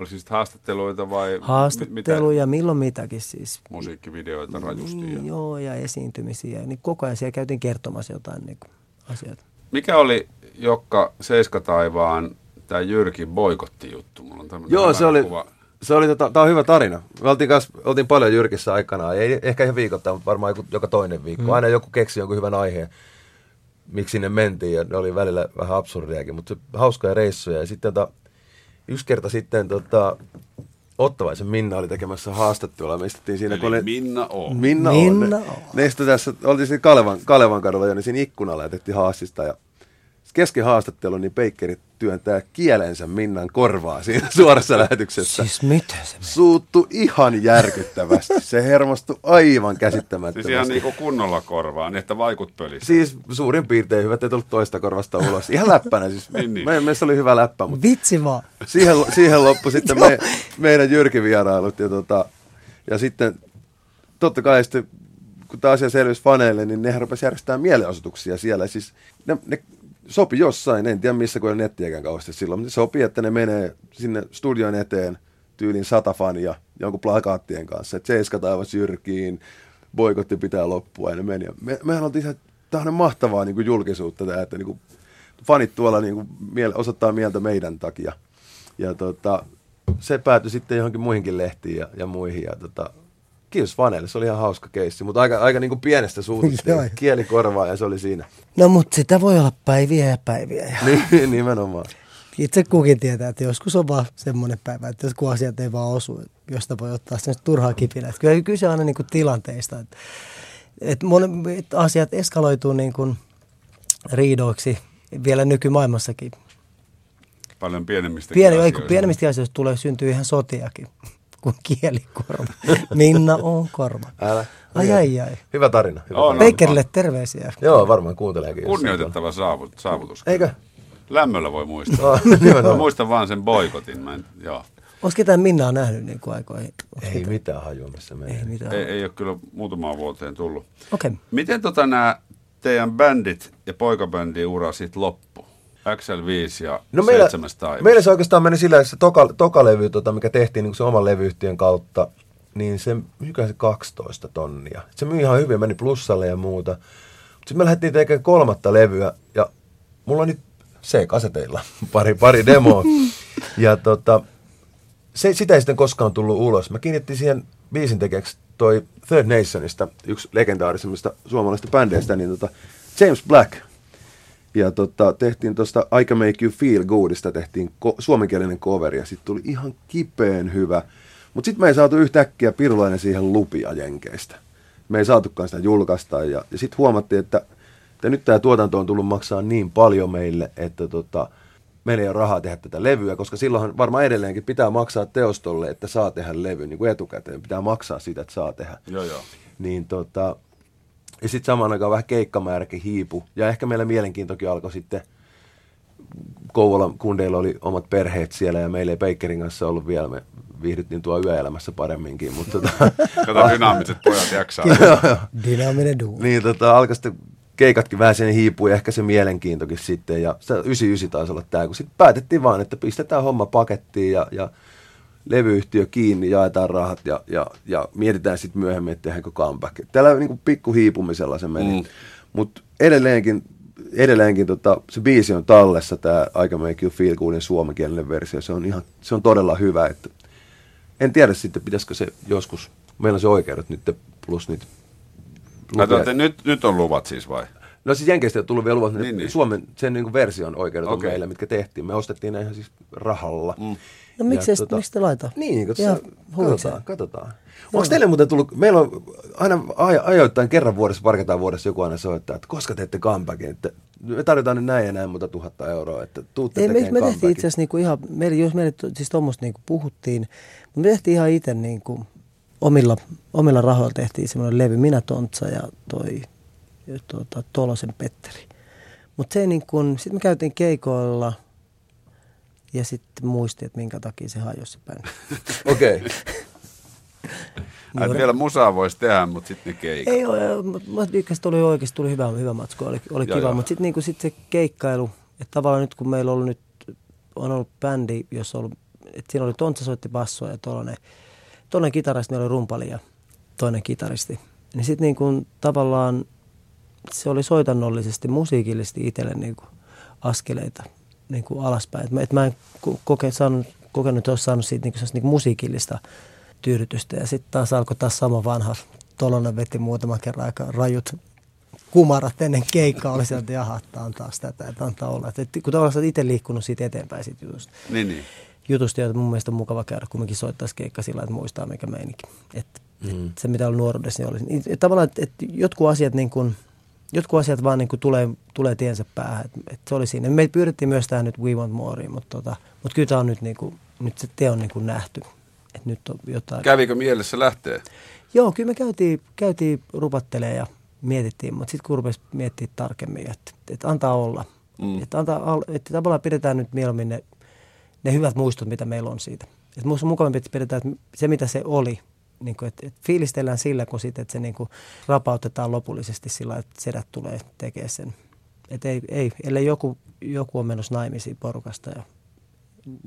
Oliko siis haastatteluita vai haastatteluja, milloin mitäkin siis. mitä musiikkivideoita rajusti? Niin, Ja... joo, ja esiintymisiä. Niin koko ajan siellä käytiin kertomassa jotain niin kuin, asioita. Mikä oli Jokka Seiskataivaan tämä Jyrkin boikotti-juttu. Mulla on Joo, se oli, kuva. se oli tota, tää on hyvä tarina. Me oltiin, kanssa, oltiin paljon Jyrkissä aikanaan, ei ehkä ihan viikoittain, mutta varmaan joku, joka toinen viikko. Mm. Aina joku keksi jonkun hyvän aiheen, miksi sinne mentiin, ja ne oli välillä vähän absurdiakin, mutta se, hauskoja reissuja. Ja sitten tota, yksi kerta sitten tota, Ottavaisen Minna oli tekemässä haastattelua. Me istuttiin siinä, kun Eli oli, Minna on. Minna, Minna on. on. Ne istui tässä, oltiin siinä Kalevan, Kalevan kadulla jo, niin siinä ikkunalla ja tehtiin haastista. Ja kesken haastattelun niin Peikkeri työntää kielensä Minnan korvaa siinä suorassa lähetyksessä. Siis mitä se Suuttu ihan järkyttävästi. Se hermostui aivan käsittämättömästi. Siis ihan niinku kunnolla korvaa, niin että vaikut pölissä. Siis suurin piirtein hyvä, että ei tullut toista korvasta ulos. Ihan läppänä siis. Niin, niin. Meidän mielestä oli hyvä läppä, mutta Vitsi vaan. siihen, siihen loppui sitten me, meidän Jyrkin vierailut. Ja, tota, ja sitten totta kai sitten, kun tämä asia selvisi faneille, niin nehän rupesi järjestämään mielenosoituksia siellä. Siis ne, ne sopi jossain, en tiedä missä, kun ei nettiäkään kauheasti silloin, mutta sopi, että ne menee sinne studion eteen tyylin sata fania jonkun plakaattien kanssa, että seiska taivas Jyrkiin, boikotti pitää loppua ja ne meni. Me, mehän oltiin ihan, tämä on mahtavaa niin kuin julkisuutta tämä, että niin kuin, fanit tuolla niin kuin, miele, osoittaa mieltä meidän takia. Ja tota, se päätyi sitten johonkin muihinkin lehtiin ja, ja muihin. Ja tota, kiitos faneille, se oli ihan hauska keissi, mutta aika, aika niin kuin pienestä suutusta. Kieli korvaa ja se oli siinä. No mutta sitä voi olla päiviä ja päiviä. Ja Niin, nimenomaan. itse kukin tietää, että joskus on vaan semmoinen päivä, että jos kun asiat ei vaan osu, josta voi ottaa semmoista turhaa kipinä. Että Kyllä kyse on aina niin kuin tilanteista. Että, että monet asiat eskaloituu niin kuin riidoiksi vielä nykymaailmassakin. Paljon pienemmistä Pieni, kun pienemmistä asioista tulee syntyy ihan sotiakin, kuin kielikorva. Minna on korva. Älä. Ai ai ai. Hyvä tarina. Hyvä On, tarina. Peikkerille terveisiä. Joo, varmaan kuunteleekin. Kunnioitettava saavut, saavutus. Eikö? Lämmöllä voi muistaa. No, muistan vaan sen boikotin. Mä en, joo. Onko ketään Minnaa nähnyt niin kuin aikoihin? Onks Ei ketään? mitään hajua, missä menee. Ei mitään. Ei, ei ole kyllä muutamaan vuoteen tullut. Okei. Okay. Miten tota nämä teidän bändit ja poikabändin ura sitten loppu? XL5 ja No meillä, Seitsemäs taivas. meillä se oikeastaan meni sillä, että se toka, toka levy, tota, mikä tehtiin niin se oman levyyhtiön kautta, niin se myykää se 12 tonnia. Se myi ihan hyvin, meni plussalle ja muuta. Sitten me lähdettiin tekemään kolmatta levyä ja mulla on nyt C-kaseteilla pari, pari demoa. ja tota, se, sitä ei sitten koskaan tullut ulos. Mä kiinnitin siihen biisin tekijäksi toi Third Nationista, yksi legendaarisimmista suomalaisista bändeistä, niin tota James Black. Ja tota, tehtiin tuosta I Can Make You Feel Goodista, tehtiin ko- suomenkielinen cover ja sitten tuli ihan kipeen hyvä. Mutta sitten me ei saatu yhtäkkiä Pirulainen siihen lupia Jenkeistä. Me ei saatukaan sitä julkaista ja, ja sitten huomattiin, että, että nyt tämä tuotanto on tullut maksaa niin paljon meille, että tota, meillä ei ole rahaa tehdä tätä levyä, koska silloinhan varmaan edelleenkin pitää maksaa teostolle, että saa tehdä levy niin kuin etukäteen. Pitää maksaa siitä, että saa tehdä. Joo, joo. Niin tota, ja sitten samaan aikaan vähän keikkamääräkin hiipu. Ja ehkä meillä mielenkiintokin alkoi sitten, Kouvolan kundeilla oli omat perheet siellä ja meillä ei Peikkerin kanssa ollut vielä. Me viihdyttiin tuo yöelämässä paremminkin, mutta tota, Kato dynaamiset pojat jaksaa. Dynaaminen duo. niin tota, alkoi sitten keikatkin vähän sen hiipuu ja ehkä se mielenkiintokin sitten. Ja se 99 taisi olla tämä, kun sitten päätettiin vaan, että pistetään homma pakettiin ja, ja levyyhtiö kiinni, jaetaan rahat ja, ja, ja mietitään sitten myöhemmin, että tehdäänkö comeback. Tällä niin kuin pikku hiipumisella se meni. Mm. Mutta edelleenkin, edelleenkin tota, se biisi on tallessa, tämä Can Make You Feel Goodin suomenkielinen versio. Se on, ihan, se on todella hyvä. Että en tiedä sitten, pitäisikö se joskus, meillä on se oikeudet nyt plus niitä että nyt, nyt on luvat siis vai? No siis Jenkeistä ei ole tullut vielä luvat, niin, Niin. Suomen sen niin version oikeudet on Okei. meillä, mitkä tehtiin. Me ostettiin ne ihan siis rahalla. Mm. No miksi, tota, miksi te laita? Niin, se, huvikseen. katsotaan, katsotaan. Onko teille muuten tullut, meillä on aina aj- ajoittain kerran vuodessa, pari kertaa vuodessa joku aina soittaa, että koska teette comebackin, että me tarjotaan nyt näin ja näin muuta tuhatta euroa, että tuutte Ei, me, tekemään me tehtiin itse asiassa niinku ihan, meillä, jos meille to- siis tuommoista niinku puhuttiin, me tehtiin ihan itse niinku, omilla, omilla rahoilla tehtiin semmoinen levy, minä Tontsa ja toi tuota, Tolosen Petteri. Mutta se niin kun, sitten me käytiin keikoilla ja sitten muistin, että minkä takia se hajosi se bändi. Okei. Okay. Vielä musaa voisi tehdä, mutta sitten ne keikat. Ei ole, mutta ykköstä tuli oikeasti tuli hyvä, hyvä matsku, oli, oli kiva, joo. mutta sitten niinku, sit se keikkailu, että tavallaan nyt kun meillä on ollut nyt, on ollut bändi, jossa on ollut, että siinä oli Tontsa soitti bassoa ja tollainen, toinen kitaristi, meillä oli rumpali ja toinen kitaristi. Niin sitten niinku, tavallaan se oli soitannollisesti, musiikillisesti itselle niinku, askeleita niin kuin alaspäin. Et mä, et mä en koke, saanut, kokenut, että olisi saanut siitä niin kuin, niin kuin musiikillista tyydytystä. Ja sitten taas alkoi taas sama vanha. Tolonen veti muutaman kerran aika rajut kumarat ennen keikkaa. Oli sieltä, että jaha, tämä on taas tätä, että antaa olla. Et, et, kun tavallaan sä itse liikkunut siitä eteenpäin siitä jutusta. Niin, niin. Jutusta, ja mun mielestä on mukava käydä kumminkin soittaisi keikka sillä, että muistaa mikä meininki. Et, mm. et se mitä oli nuoruudessa, niin oli. Et, tavallaan, että et jotkut asiat niin kuin, jotkut asiat vaan niin kuin tulee, tulee tiensä päähän. Et, et se oli siinä. Me pyydettiin myös tähän nyt We Want More, mutta, tota, mutta kyllä tämä on nyt, niin kuin, nyt se te on niin kuin nähty. Et nyt on jotain. Kävikö mielessä lähtee? Joo, kyllä me käytiin, käytiin rupattelemaan ja mietittiin, mutta sitten kun rupesi miettimään tarkemmin, että, että antaa olla. Mm. Että, antaa, että tavallaan pidetään nyt mieluummin ne, ne hyvät muistot, mitä meillä on siitä. Että minusta on mukavampi, että pidetään että se, mitä se oli, niin kuin, että, että fiilistellään sillä, kun sit, että se niin kuin rapautetaan lopullisesti sillä, että sedät tulee tekemään sen. Että ei, ei, ellei joku, joku on menossa naimisiin porukasta ja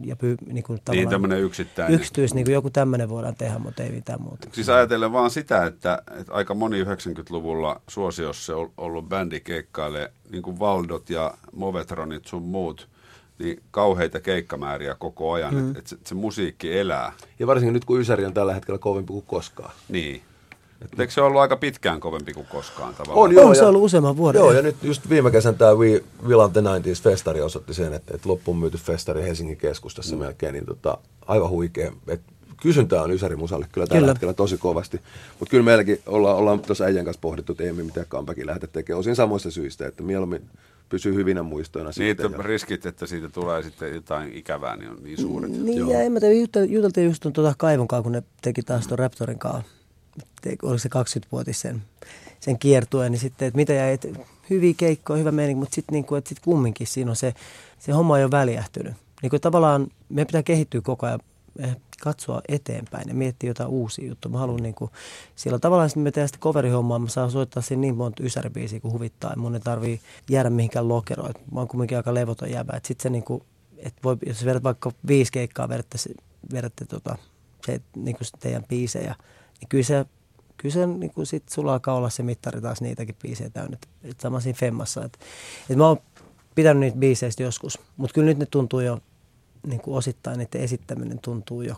ja pyy, niin, kuin niin tämmöinen yksittäinen. Yksityis, niin kuin joku tämmöinen voidaan tehdä, mutta ei mitään muuta. Siis ajatellen vaan sitä, että, että aika moni 90-luvulla suosiossa ollut bändi keikkailee, niin kuin Valdot ja Movetronit sun muut, niin kauheita keikkamääriä koko ajan, mm. että et se, se musiikki elää. Ja varsinkin nyt, kun Ysäri on tällä hetkellä kovempi kuin koskaan. Niin. Et eikö se ollut aika pitkään kovempi kuin koskaan tavallaan? On, joo, on se ollut useamman vuoden. Joo, ja nyt just viime kesän tämä We Will the 90s festari osoitti sen, että, että loppuun myyty festari Helsingin keskustassa mm. melkein, niin tota, aivan huikea. Et kysyntää on Ysäri Musalle kyllä tällä kyllä. hetkellä tosi kovasti. Mutta kyllä meilläkin ollaan, ollaan tuossa äijän kanssa pohdittu, että ei me mitään comebackin lähdetä tekemään. Osin samoista syistä, että mieluummin pysyy hyvinä muistoina. Niin, että riskit, että siitä tulee sitten jotain ikävää, niin on niin suuret. Niin, Joo. ja en mä tiedä, juteltiin just tuota kaivon kanssa, kun ne teki taas tuon Raptorin kanssa oliko se 20-vuotis sen, sen kiertueen, niin sitten, että mitä jäi, että hyviä keikkoja, hyvä meininki, mutta sitten niin kuin, että sit kumminkin siinä on se, se homma ei ole väljähtynyt. Niin kuin tavallaan meidän pitää kehittyä koko ajan, katsoa eteenpäin ja miettiä jotain uusia juttuja. Mä haluan niin kuin, sillä tavallaan sitten me tehdään sitä coverihommaa, mä saan soittaa siinä niin monta ysäribiisiä kuin huvittaa. Mun ei tarvii jäädä mihinkään lokeroon. Mä oon kumminkin aika levoton jäbä. Sitten se niin kuin, että voi, jos vedät vaikka viisi keikkaa, vedätte, vedätte tota, se, niin kuin teidän biisejä, niin kyllä se, kyllä se niin kuin sit sulla alkaa olla se mittari taas niitäkin biisejä täynnä. Et sama siinä Femmassa. Et, et mä oon pitänyt niitä biiseistä joskus, mutta kyllä nyt ne tuntuu jo niin kuin osittain, että esittäminen tuntuu jo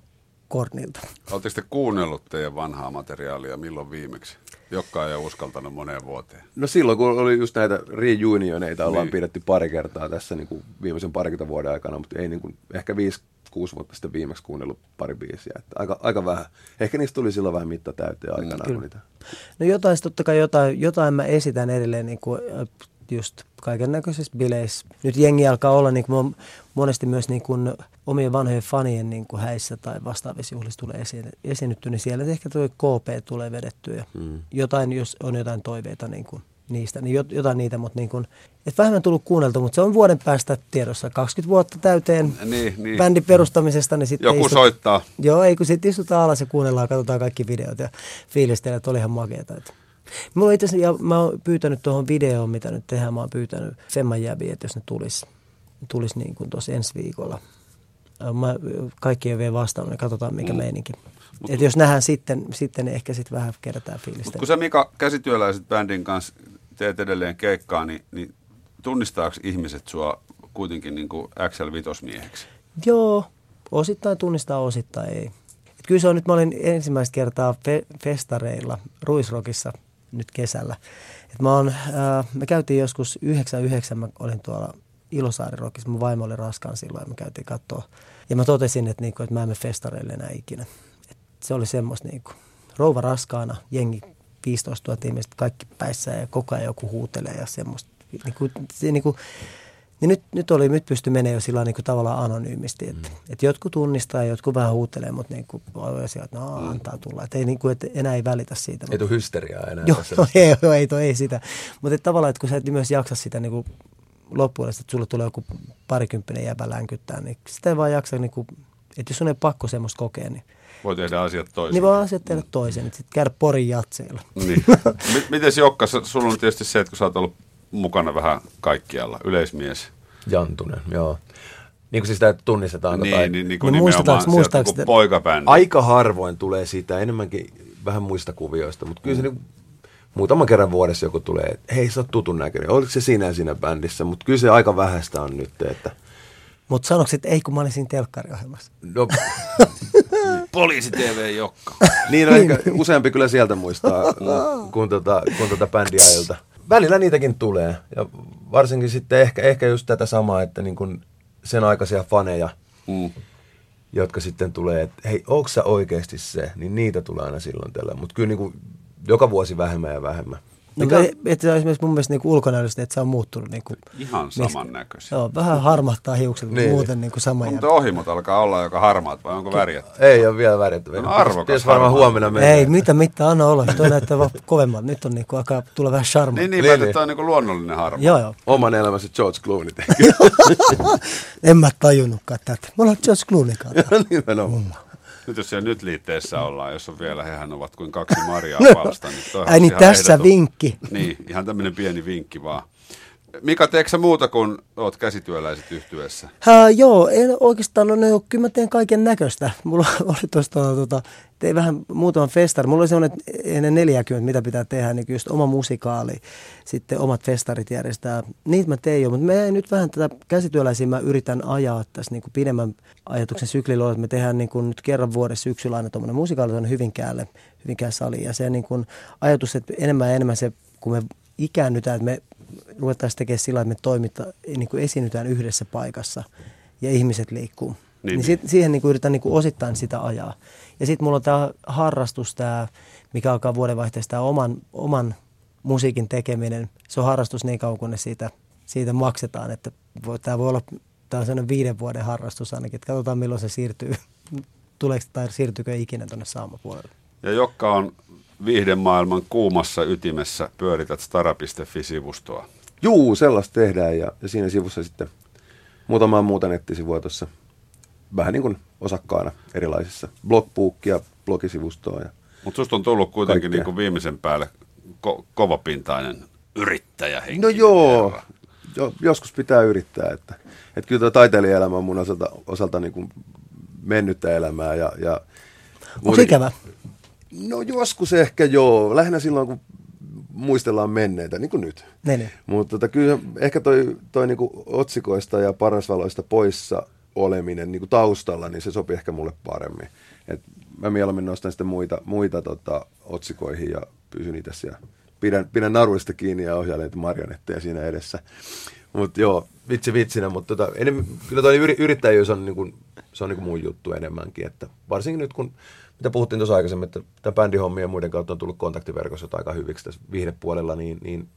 kornilta. Oletteko te kuunnellut teidän vanhaa materiaalia milloin viimeksi? Jokka ei ole uskaltanut moneen vuoteen. No silloin, kun oli just näitä reunioneita, ollaan niin. pidetty pari kertaa tässä niin kuin viimeisen parikymmentä vuoden aikana, mutta ei niin kuin, ehkä viisi kuusi vuotta sitten viimeksi kuunnellut pari biisiä. Että aika, aika vähän. Ehkä niistä tuli silloin vähän mitta täyteen aikana. Mm, niitä... No jotain, totta kai jotain, jotain mä esitän edelleen niin kuin, just kaiken näköisissä bileissä. Nyt jengi alkaa olla niin kuin, monesti myös niin kuin, omien vanhojen fanien niin kuin häissä tai vastaavissa juhlissa tulee esiin, esiinnytty, niin siellä ehkä tuo KP tulee vedettyä. Mm. Jotain, jos on jotain toiveita niin kuin, niistä, niin jotain niitä, mutta niin kuin, et vähemmän tullut kuunneltu, mutta se on vuoden päästä tiedossa. 20 vuotta täyteen niin, niin. bändin perustamisesta. Niin sitten Joku istut, soittaa. Joo, ei kun sitten istutaan alas ja kuunnellaan, katsotaan kaikki videot ja fiilistellään, että oli ihan makeeta. Että. Mulla itse ja mä oon pyytänyt tuohon videoon, mitä nyt tehdään, mä oon pyytänyt Femman jäbiä, että jos ne tulisi tulis niin kuin tuossa ensi viikolla. Mä, kaikki ei vielä vastannut, niin katsotaan mikä mm. meininki. Mut, Et jos nähdään sitten, sitten ehkä sitten vähän kerätään fiilistä. Kun sä Mika käsityöläiset bändin kanssa teet edelleen keikkaa, niin, niin tunnistaako ihmiset sua kuitenkin niin kuin XL-vitosmieheksi? Joo, osittain tunnistaa, osittain ei. Et kyllä se on nyt, mä olin ensimmäistä kertaa fe- festareilla Ruisrokissa nyt kesällä. Et mä on, äh, me käytiin joskus 99, mä olin tuolla Ilosaarirokissa, mun vaimo oli raskaan silloin ja me käytiin katsoa. Ja mä totesin, että, niinku, että mä en mene festareille enää ikinä. Et se oli semmoista niinku, rouva raskaana, jengi 15 000 ihmistä, kaikki päissä ja koko ajan joku huutelee ja semmoista. Niin kuin, se, niin kuin, niin nyt, nyt, oli, nyt pystyi menemään jo sillä niin kuin tavallaan anonyymisti. Että, mm. että jotkut tunnistaa ja jotkut vähän huutelee, mutta niin kuin, että no, mm. antaa tulla. Että, ei, niin kuin, että enää ei välitä siitä. Ei tule hysteriaa enää. Joo, ei, joo, ei, ei, sitä. Mutta tavallaan, että kun sä et myös jaksa sitä niin kuin loppuun, että sulle tulee joku parikymppinen jäbä länkyttää, niin sitä ei vaan jaksa, niin kuin, että jos on ei pakko semmoista kokea, niin voi tehdä asiat toisin. Niin voi asiat tehdä toisin, sitten käydä porin jatseilla. Niin. Mites Jokka, sulla on tietysti se, että kun sä oot ollut mukana vähän kaikkialla, yleismies. Jantunen, joo. Niin kuin siis sitä tunnistetaan. Niin, tai... niin, niin kuin niin muistetaanko, muistetaanko sieltä, poikabändi. Aika harvoin tulee sitä, enemmänkin vähän muista kuvioista, mutta kyllä mm. se niin, muutaman kerran vuodessa joku tulee, että hei sä oot tutun näköinen, oliko se sinä siinä bändissä, mutta kyllä se aika vähäistä on nyt, että Mutta sanoks, että ei kun mä olin siinä telkkariohjelmassa. No, Poliisi TV Jokka. niin on ehkä useampi kyllä sieltä muistaa kuin, kuin, tota, kuin tota bändiailta. Välillä niitäkin tulee. Ja varsinkin sitten ehkä, ehkä just tätä samaa, että niin kuin sen aikaisia faneja, Mm. jotka sitten tulee, että hei, onko sä oikeasti se? Niin niitä tulee aina silloin tällä. Mutta kyllä niin kuin joka vuosi vähemmän ja vähemmän. No, Mikä, Mikä... et, et, esimerkiksi mun mielestä niinku ulkonäöllisesti, että se on muuttunut. Niinku, Ihan samannäköisiä. Joo, vähän harmahtaa hiukset, Niin. muuten niinku sama Mutta ohimot alkaa olla joka harmaat vai onko värjät? ei ole vielä värjätty. No, arvokas Pitäisi varmaan huomenna mennä. Ei, mitä, mitä, anna olla. Toi näyttää vaan kovemmalta. Nyt on niinku, alkaa tulla vähän charma. Niin, niin, Niin, niin, niin. että on niinku luonnollinen harma. Joo, joo. Oman elämänsä George Clooney teki. En mä tajunnutkaan tätä. Me ollaan George Clooney kanssa. Nimenomaan. Nyt jos siellä nyt liitteessä ollaan, jos on vielä, hehän ovat kuin kaksi marjaa palsta. Niin Ai niin, tässä ehdoton- vinkki. Niin, ihan tämmöinen pieni vinkki vaan. Mika, teekö sä muuta kuin oot käsityöläiset yhtyessä? Hää, joo, en oikeastaan, no, no, kyllä mä teen kaiken näköistä. Mulla oli tuosta, tota, tein vähän muutaman festari. Mulla oli semmoinen, ennen 40, mitä pitää tehdä, niin just oma musikaali, sitten omat festarit järjestää. Niitä mä tein jo, mutta me nyt vähän tätä käsityöläisiä mä yritän ajaa tässä niin kuin pidemmän ajatuksen syklillä, että me tehdään niin kuin nyt kerran vuodessa syksyllä aina tuommoinen musikaali tuonne Hyvinkäälle, Hyvinkään saliin. Ja se niin kuin ajatus, että enemmän ja enemmän se, kun me ikäännytään, että me ruvettaisiin tekemään sillä, että me toimita, niin kuin esiinnytään yhdessä paikassa ja ihmiset liikkuu. Niin, Niin, niin niin. sit, siihen niin kuin yritän niin kuin osittain sitä ajaa. Ja sitten mulla on tämä harrastus, tää, mikä alkaa vuodenvaihteessa, tämä oman, oman musiikin tekeminen. Se on harrastus niin kauan, kunnes siitä, siitä maksetaan. Että tämä voi olla tää on sellainen viiden vuoden harrastus ainakin. Että katsotaan milloin se siirtyy. Tuleeko tai siirtyykö ikinä tuonne saamapuolelle. Ja Jokka on viihdemaailman kuumassa ytimessä, pyörität stara.fi-sivustoa. Juu, sellaista tehdään ja, ja siinä sivussa sitten muutamaa muuta nettisivua tuossa vähän niin kuin osakkaana erilaisissa blogbookia, blogisivustoa ja Mutta susta on tullut kuitenkin Kaikkea. niinku viimeisen päälle ko- kovapintainen yrittäjä No joo, jo, joskus pitää yrittää, että, että kyllä tuo taiteilijaelämä on mun osalta, osalta niin kuin mennyttä elämää ja, ja Onko ikävä? No joskus ehkä joo, lähinnä silloin kun muistellaan menneitä, niin kuin nyt. Ne, ne. Mutta tota, kyllä ehkä toi, toi niinku otsikoista ja parasvaloista poissa oleminen niinku taustalla, niin se sopii ehkä mulle paremmin. Et mä mieluummin nostan sitten muita, muita tota, otsikoihin ja pysyn itse siellä. Pidän, pidän naruista kiinni ja ohjailen marionetteja siinä edessä. Mutta joo, vitsi vitsinä, mutta tota, enem, kyllä toi yri, yrittäjyys on, niinku, se on niinku mun juttu enemmänkin. Että varsinkin nyt kun, mitä puhuttiin tuossa aikaisemmin, että tämän bändihommien ja muiden kautta on tullut kontaktiverkossa aika hyviksi tässä viihdepuolella, niin, niin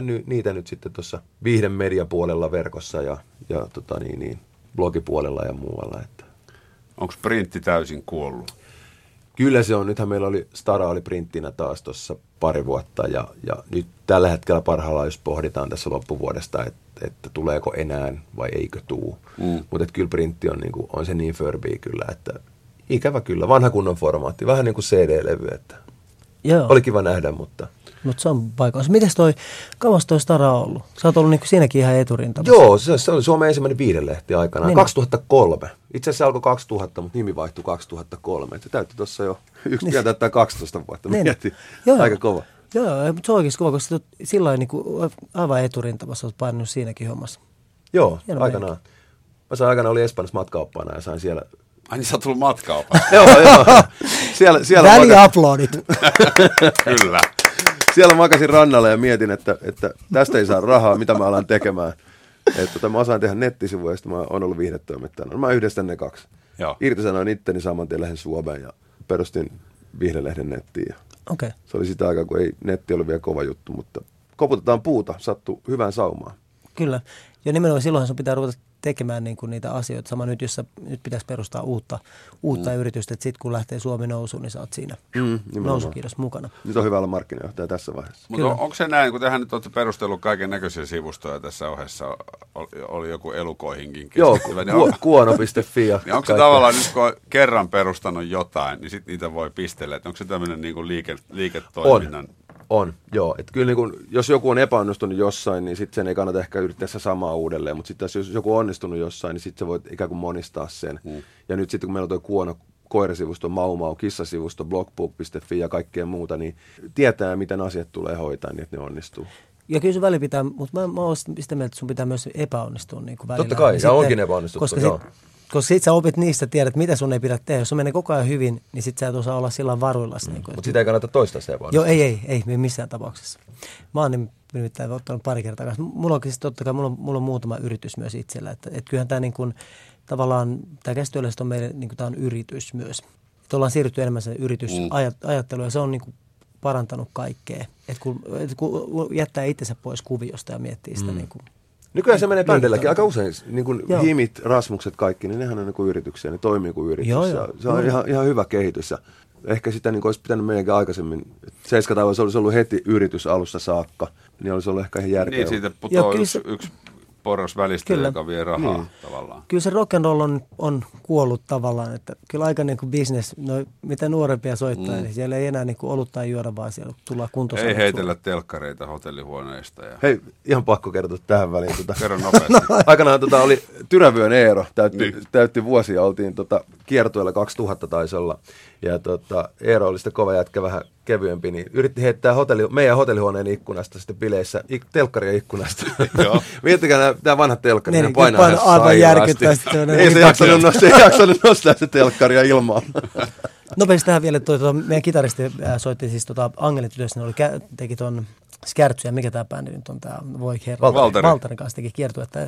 ny, niitä nyt sitten tuossa viihden mediapuolella verkossa ja, ja tota niin, niin, blogipuolella ja muualla. Että. Onko printti täysin kuollut? Kyllä se on. Nythän meillä oli, Stara oli printtinä taas tuossa pari vuotta ja, ja nyt tällä hetkellä parhaillaan, jos pohditaan tässä loppuvuodesta, että, että tuleeko enää vai eikö tuu. Mm. Mutta kyllä printti on, niin kuin, on se niin Furby kyllä, että ikävä kyllä, vanha kunnon formaatti, vähän niin kuin CD-levy, että Joo. oli kiva nähdä, mutta Mutta se on paikassa. Mites toi, kauas toi Stara on ollut? Sä oot ollut niinku siinäkin ihan eturintamassa. Joo, se, se oli Suomen ensimmäinen viidelehti aikanaan. Niin. 2003. Itse asiassa se alkoi 2000, mutta nimi vaihtui 2003. Et Se täytti tuossa jo, yksi Niin. täyttää 12 vuotta. Niin. Mietin. Joo. Aika kova. Joo, joo, mutta se on oikeasti kova, koska sillä niinku aivan eturintamassa oot painanut siinäkin hommassa. Joo, Hieno aikanaan. Mä sain aikanaan oli Espanjassa matkaoppaana ja sain siellä... Ai niin sä oot tullut matkaopa. joo, joo. Siellä, siellä, Väliaplodit. Kyllä. siellä makasin rannalla ja mietin, että, että tästä ei saa rahaa, mitä mä alan tekemään. Että tota, mä osaan tehdä nettisivuja ja mä oon ollut viihdetoimittajana. No, mä yhdistän ne kaksi. Joo. Irtisanoin itteni saman tien lähden Suomeen ja perustin Vihdelehden nettiin. Ja Okei. Okay. se oli sitä aikaa, kun ei netti ollut vielä kova juttu, mutta koputetaan puuta, sattuu hyvään saumaan. Kyllä. Ja nimenomaan silloinhan sun pitää ruveta tekemään niinku niitä asioita. Sama nyt, jos sä, nyt pitäisi perustaa uutta, uutta mm. yritystä, että sitten kun lähtee Suomi nousuun, niin sä oot siinä Mm, nimenomaan. nousukiidos mukana. Nyt on hyvä olla markkinajohtaja tässä vaiheessa. Mutta on, onko se näin, kun tehän nyt olette perustellut kaiken näköisiä sivustoja tässä ohessa, oli, oli joku elukoihinkin Joo, keskittyvä, niin, ku, on, kuono.fi ja niin onko se tavallaan nyt kun on kerran perustanut jotain, niin sitten niitä voi pistellä, että onko se tämmöinen niin liike, liiketoiminnan? On. On, joo. Et kyllä niin kun, jos joku on epäonnistunut jossain, niin sitten sen ei kannata ehkä yrittää se samaa uudelleen. Mutta sitten jos joku on onnistunut jossain, niin sitten sä voit ikään kuin monistaa sen. Mm. Ja nyt sitten kun meillä on tuo Kuono koirasivusto, Maumau, kissasivusto, blogbook.fi ja kaikkea muuta, niin tietää, miten asiat tulee hoitaa niin, että ne onnistuu. ja kyllä se väli pitää, mutta mä, mä oon sitä mieltä, että sun pitää myös epäonnistua niin kuin välillä. Totta kai, ja sitten- onkin epäonnistuttu, Koska joo. sit, koska sit sä opit niistä, tiedät mitä sun ei pidä tehdä. Jos se menee koko ajan hyvin, niin sit sä et osaa olla sillä varuilla. Mm. Niin Mutta sitä ei kannata toistaa se vaan. Joo, ei, ei, ei, ei missään tapauksessa. Mä oon nim- nimittäin ottanut pari kertaa kanssa. Mulla on siis totta kai, mulla on, mulla on muutama yritys myös itsellä. Että, et kyllähän tämä niin kuin, tavallaan, tämä käsityöläiset on meille, niin kuin tämä on yritys myös. Että ollaan siirrytty enemmän sen yritysajatteluun ja se on niin kuin parantanut kaikkea. Että kun, et kun jättää itsensä pois kuviosta ja miettii sitä mm. niin kuin, Nykyään se menee bändeilläkin aika usein. Niin kuin Joo. himit, rasmukset, kaikki, niin nehän on niin kuin yrityksiä, ne toimii kuin yritys. Joo, joo. Se on ihan, ihan hyvä kehitys. Ja ehkä sitä niin kuin olisi pitänyt meidänkin aikaisemmin. Seiskataivas olisi ollut heti yritys alusta saakka, niin olisi ollut ehkä ihan järkevää. Niin, siitä putoaa yksi, se- yksi porras välistä, Kyllä. joka vie rahaa Niin. tavallaan. kyllä se rock and roll on, on kuollut tavallaan, että kyllä aika niin kuin business, no, mitä nuorempia soittaa, mm. niin siellä ei enää niin kuin olutta juoda, vaan siellä tullaan kuntosalit Ei heitellä telkkareita hotellihuoneista. Ja... Hei, ihan pakko kertoa tähän väliin. Tota. Kerro nopeasti. Aikanaan tota, oli Tyrävyön Eero, täytti, Niin. täytti vuosia, oltiin tota, kiertueella 2000 taisi olla. Ja tota, Eero oli sitten kova jätkä, vähän kevyempi, niin yritti heittää hotelli, meidän hotellihuoneen ikkunasta sitten bileissä, ik, telkkaria ikkunasta. Joo. Miettikää nämä vanhat telkkarit, Niin, ne niin, painaa ihan aivan järkyttävästi, se on Ei se niin jaksanut, nostaa, ei jaksanut nostaa se telkkaria ilmaan. Nopeasti tähän vielä, toi, tuota, meidän kitaristi äh, soitti siis tota, Angelitytössä, ne oli, kä- teki ton Skärtsy, ja mikä tämä bändi nyt on, tämä voi. Valtteri. Valtarin kanssa teki kiertuetta.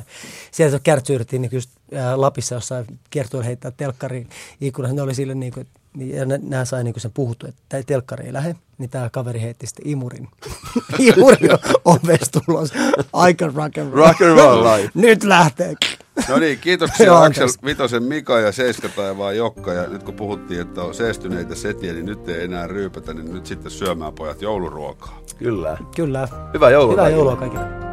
Sieltä se Kärtsy yritti niin just äh, Lapissa jossain kiertueella heittää telkkari ikkunassa. Ne oli sille niin kuin, niin, ja nämä sai niin sen puhuttu, että tämä telkkari ei lähde, niin tämä kaveri heitti sitten imurin. imurin ovesta ulos. Aika rock and roll. Rock and roll live. Nyt lähtee. No niin, kiitoksia Aksel. Vitosen Mika ja Seiskataivaan Jokka. Ja nyt kun puhuttiin, että on seestyneitä setiä, niin nyt ei enää ryypätä, niin nyt sitten syömään pojat jouluruokaa. Kyllä. Kyllä. Hyvää joulua Hyvää kaikille. joulua kaikille.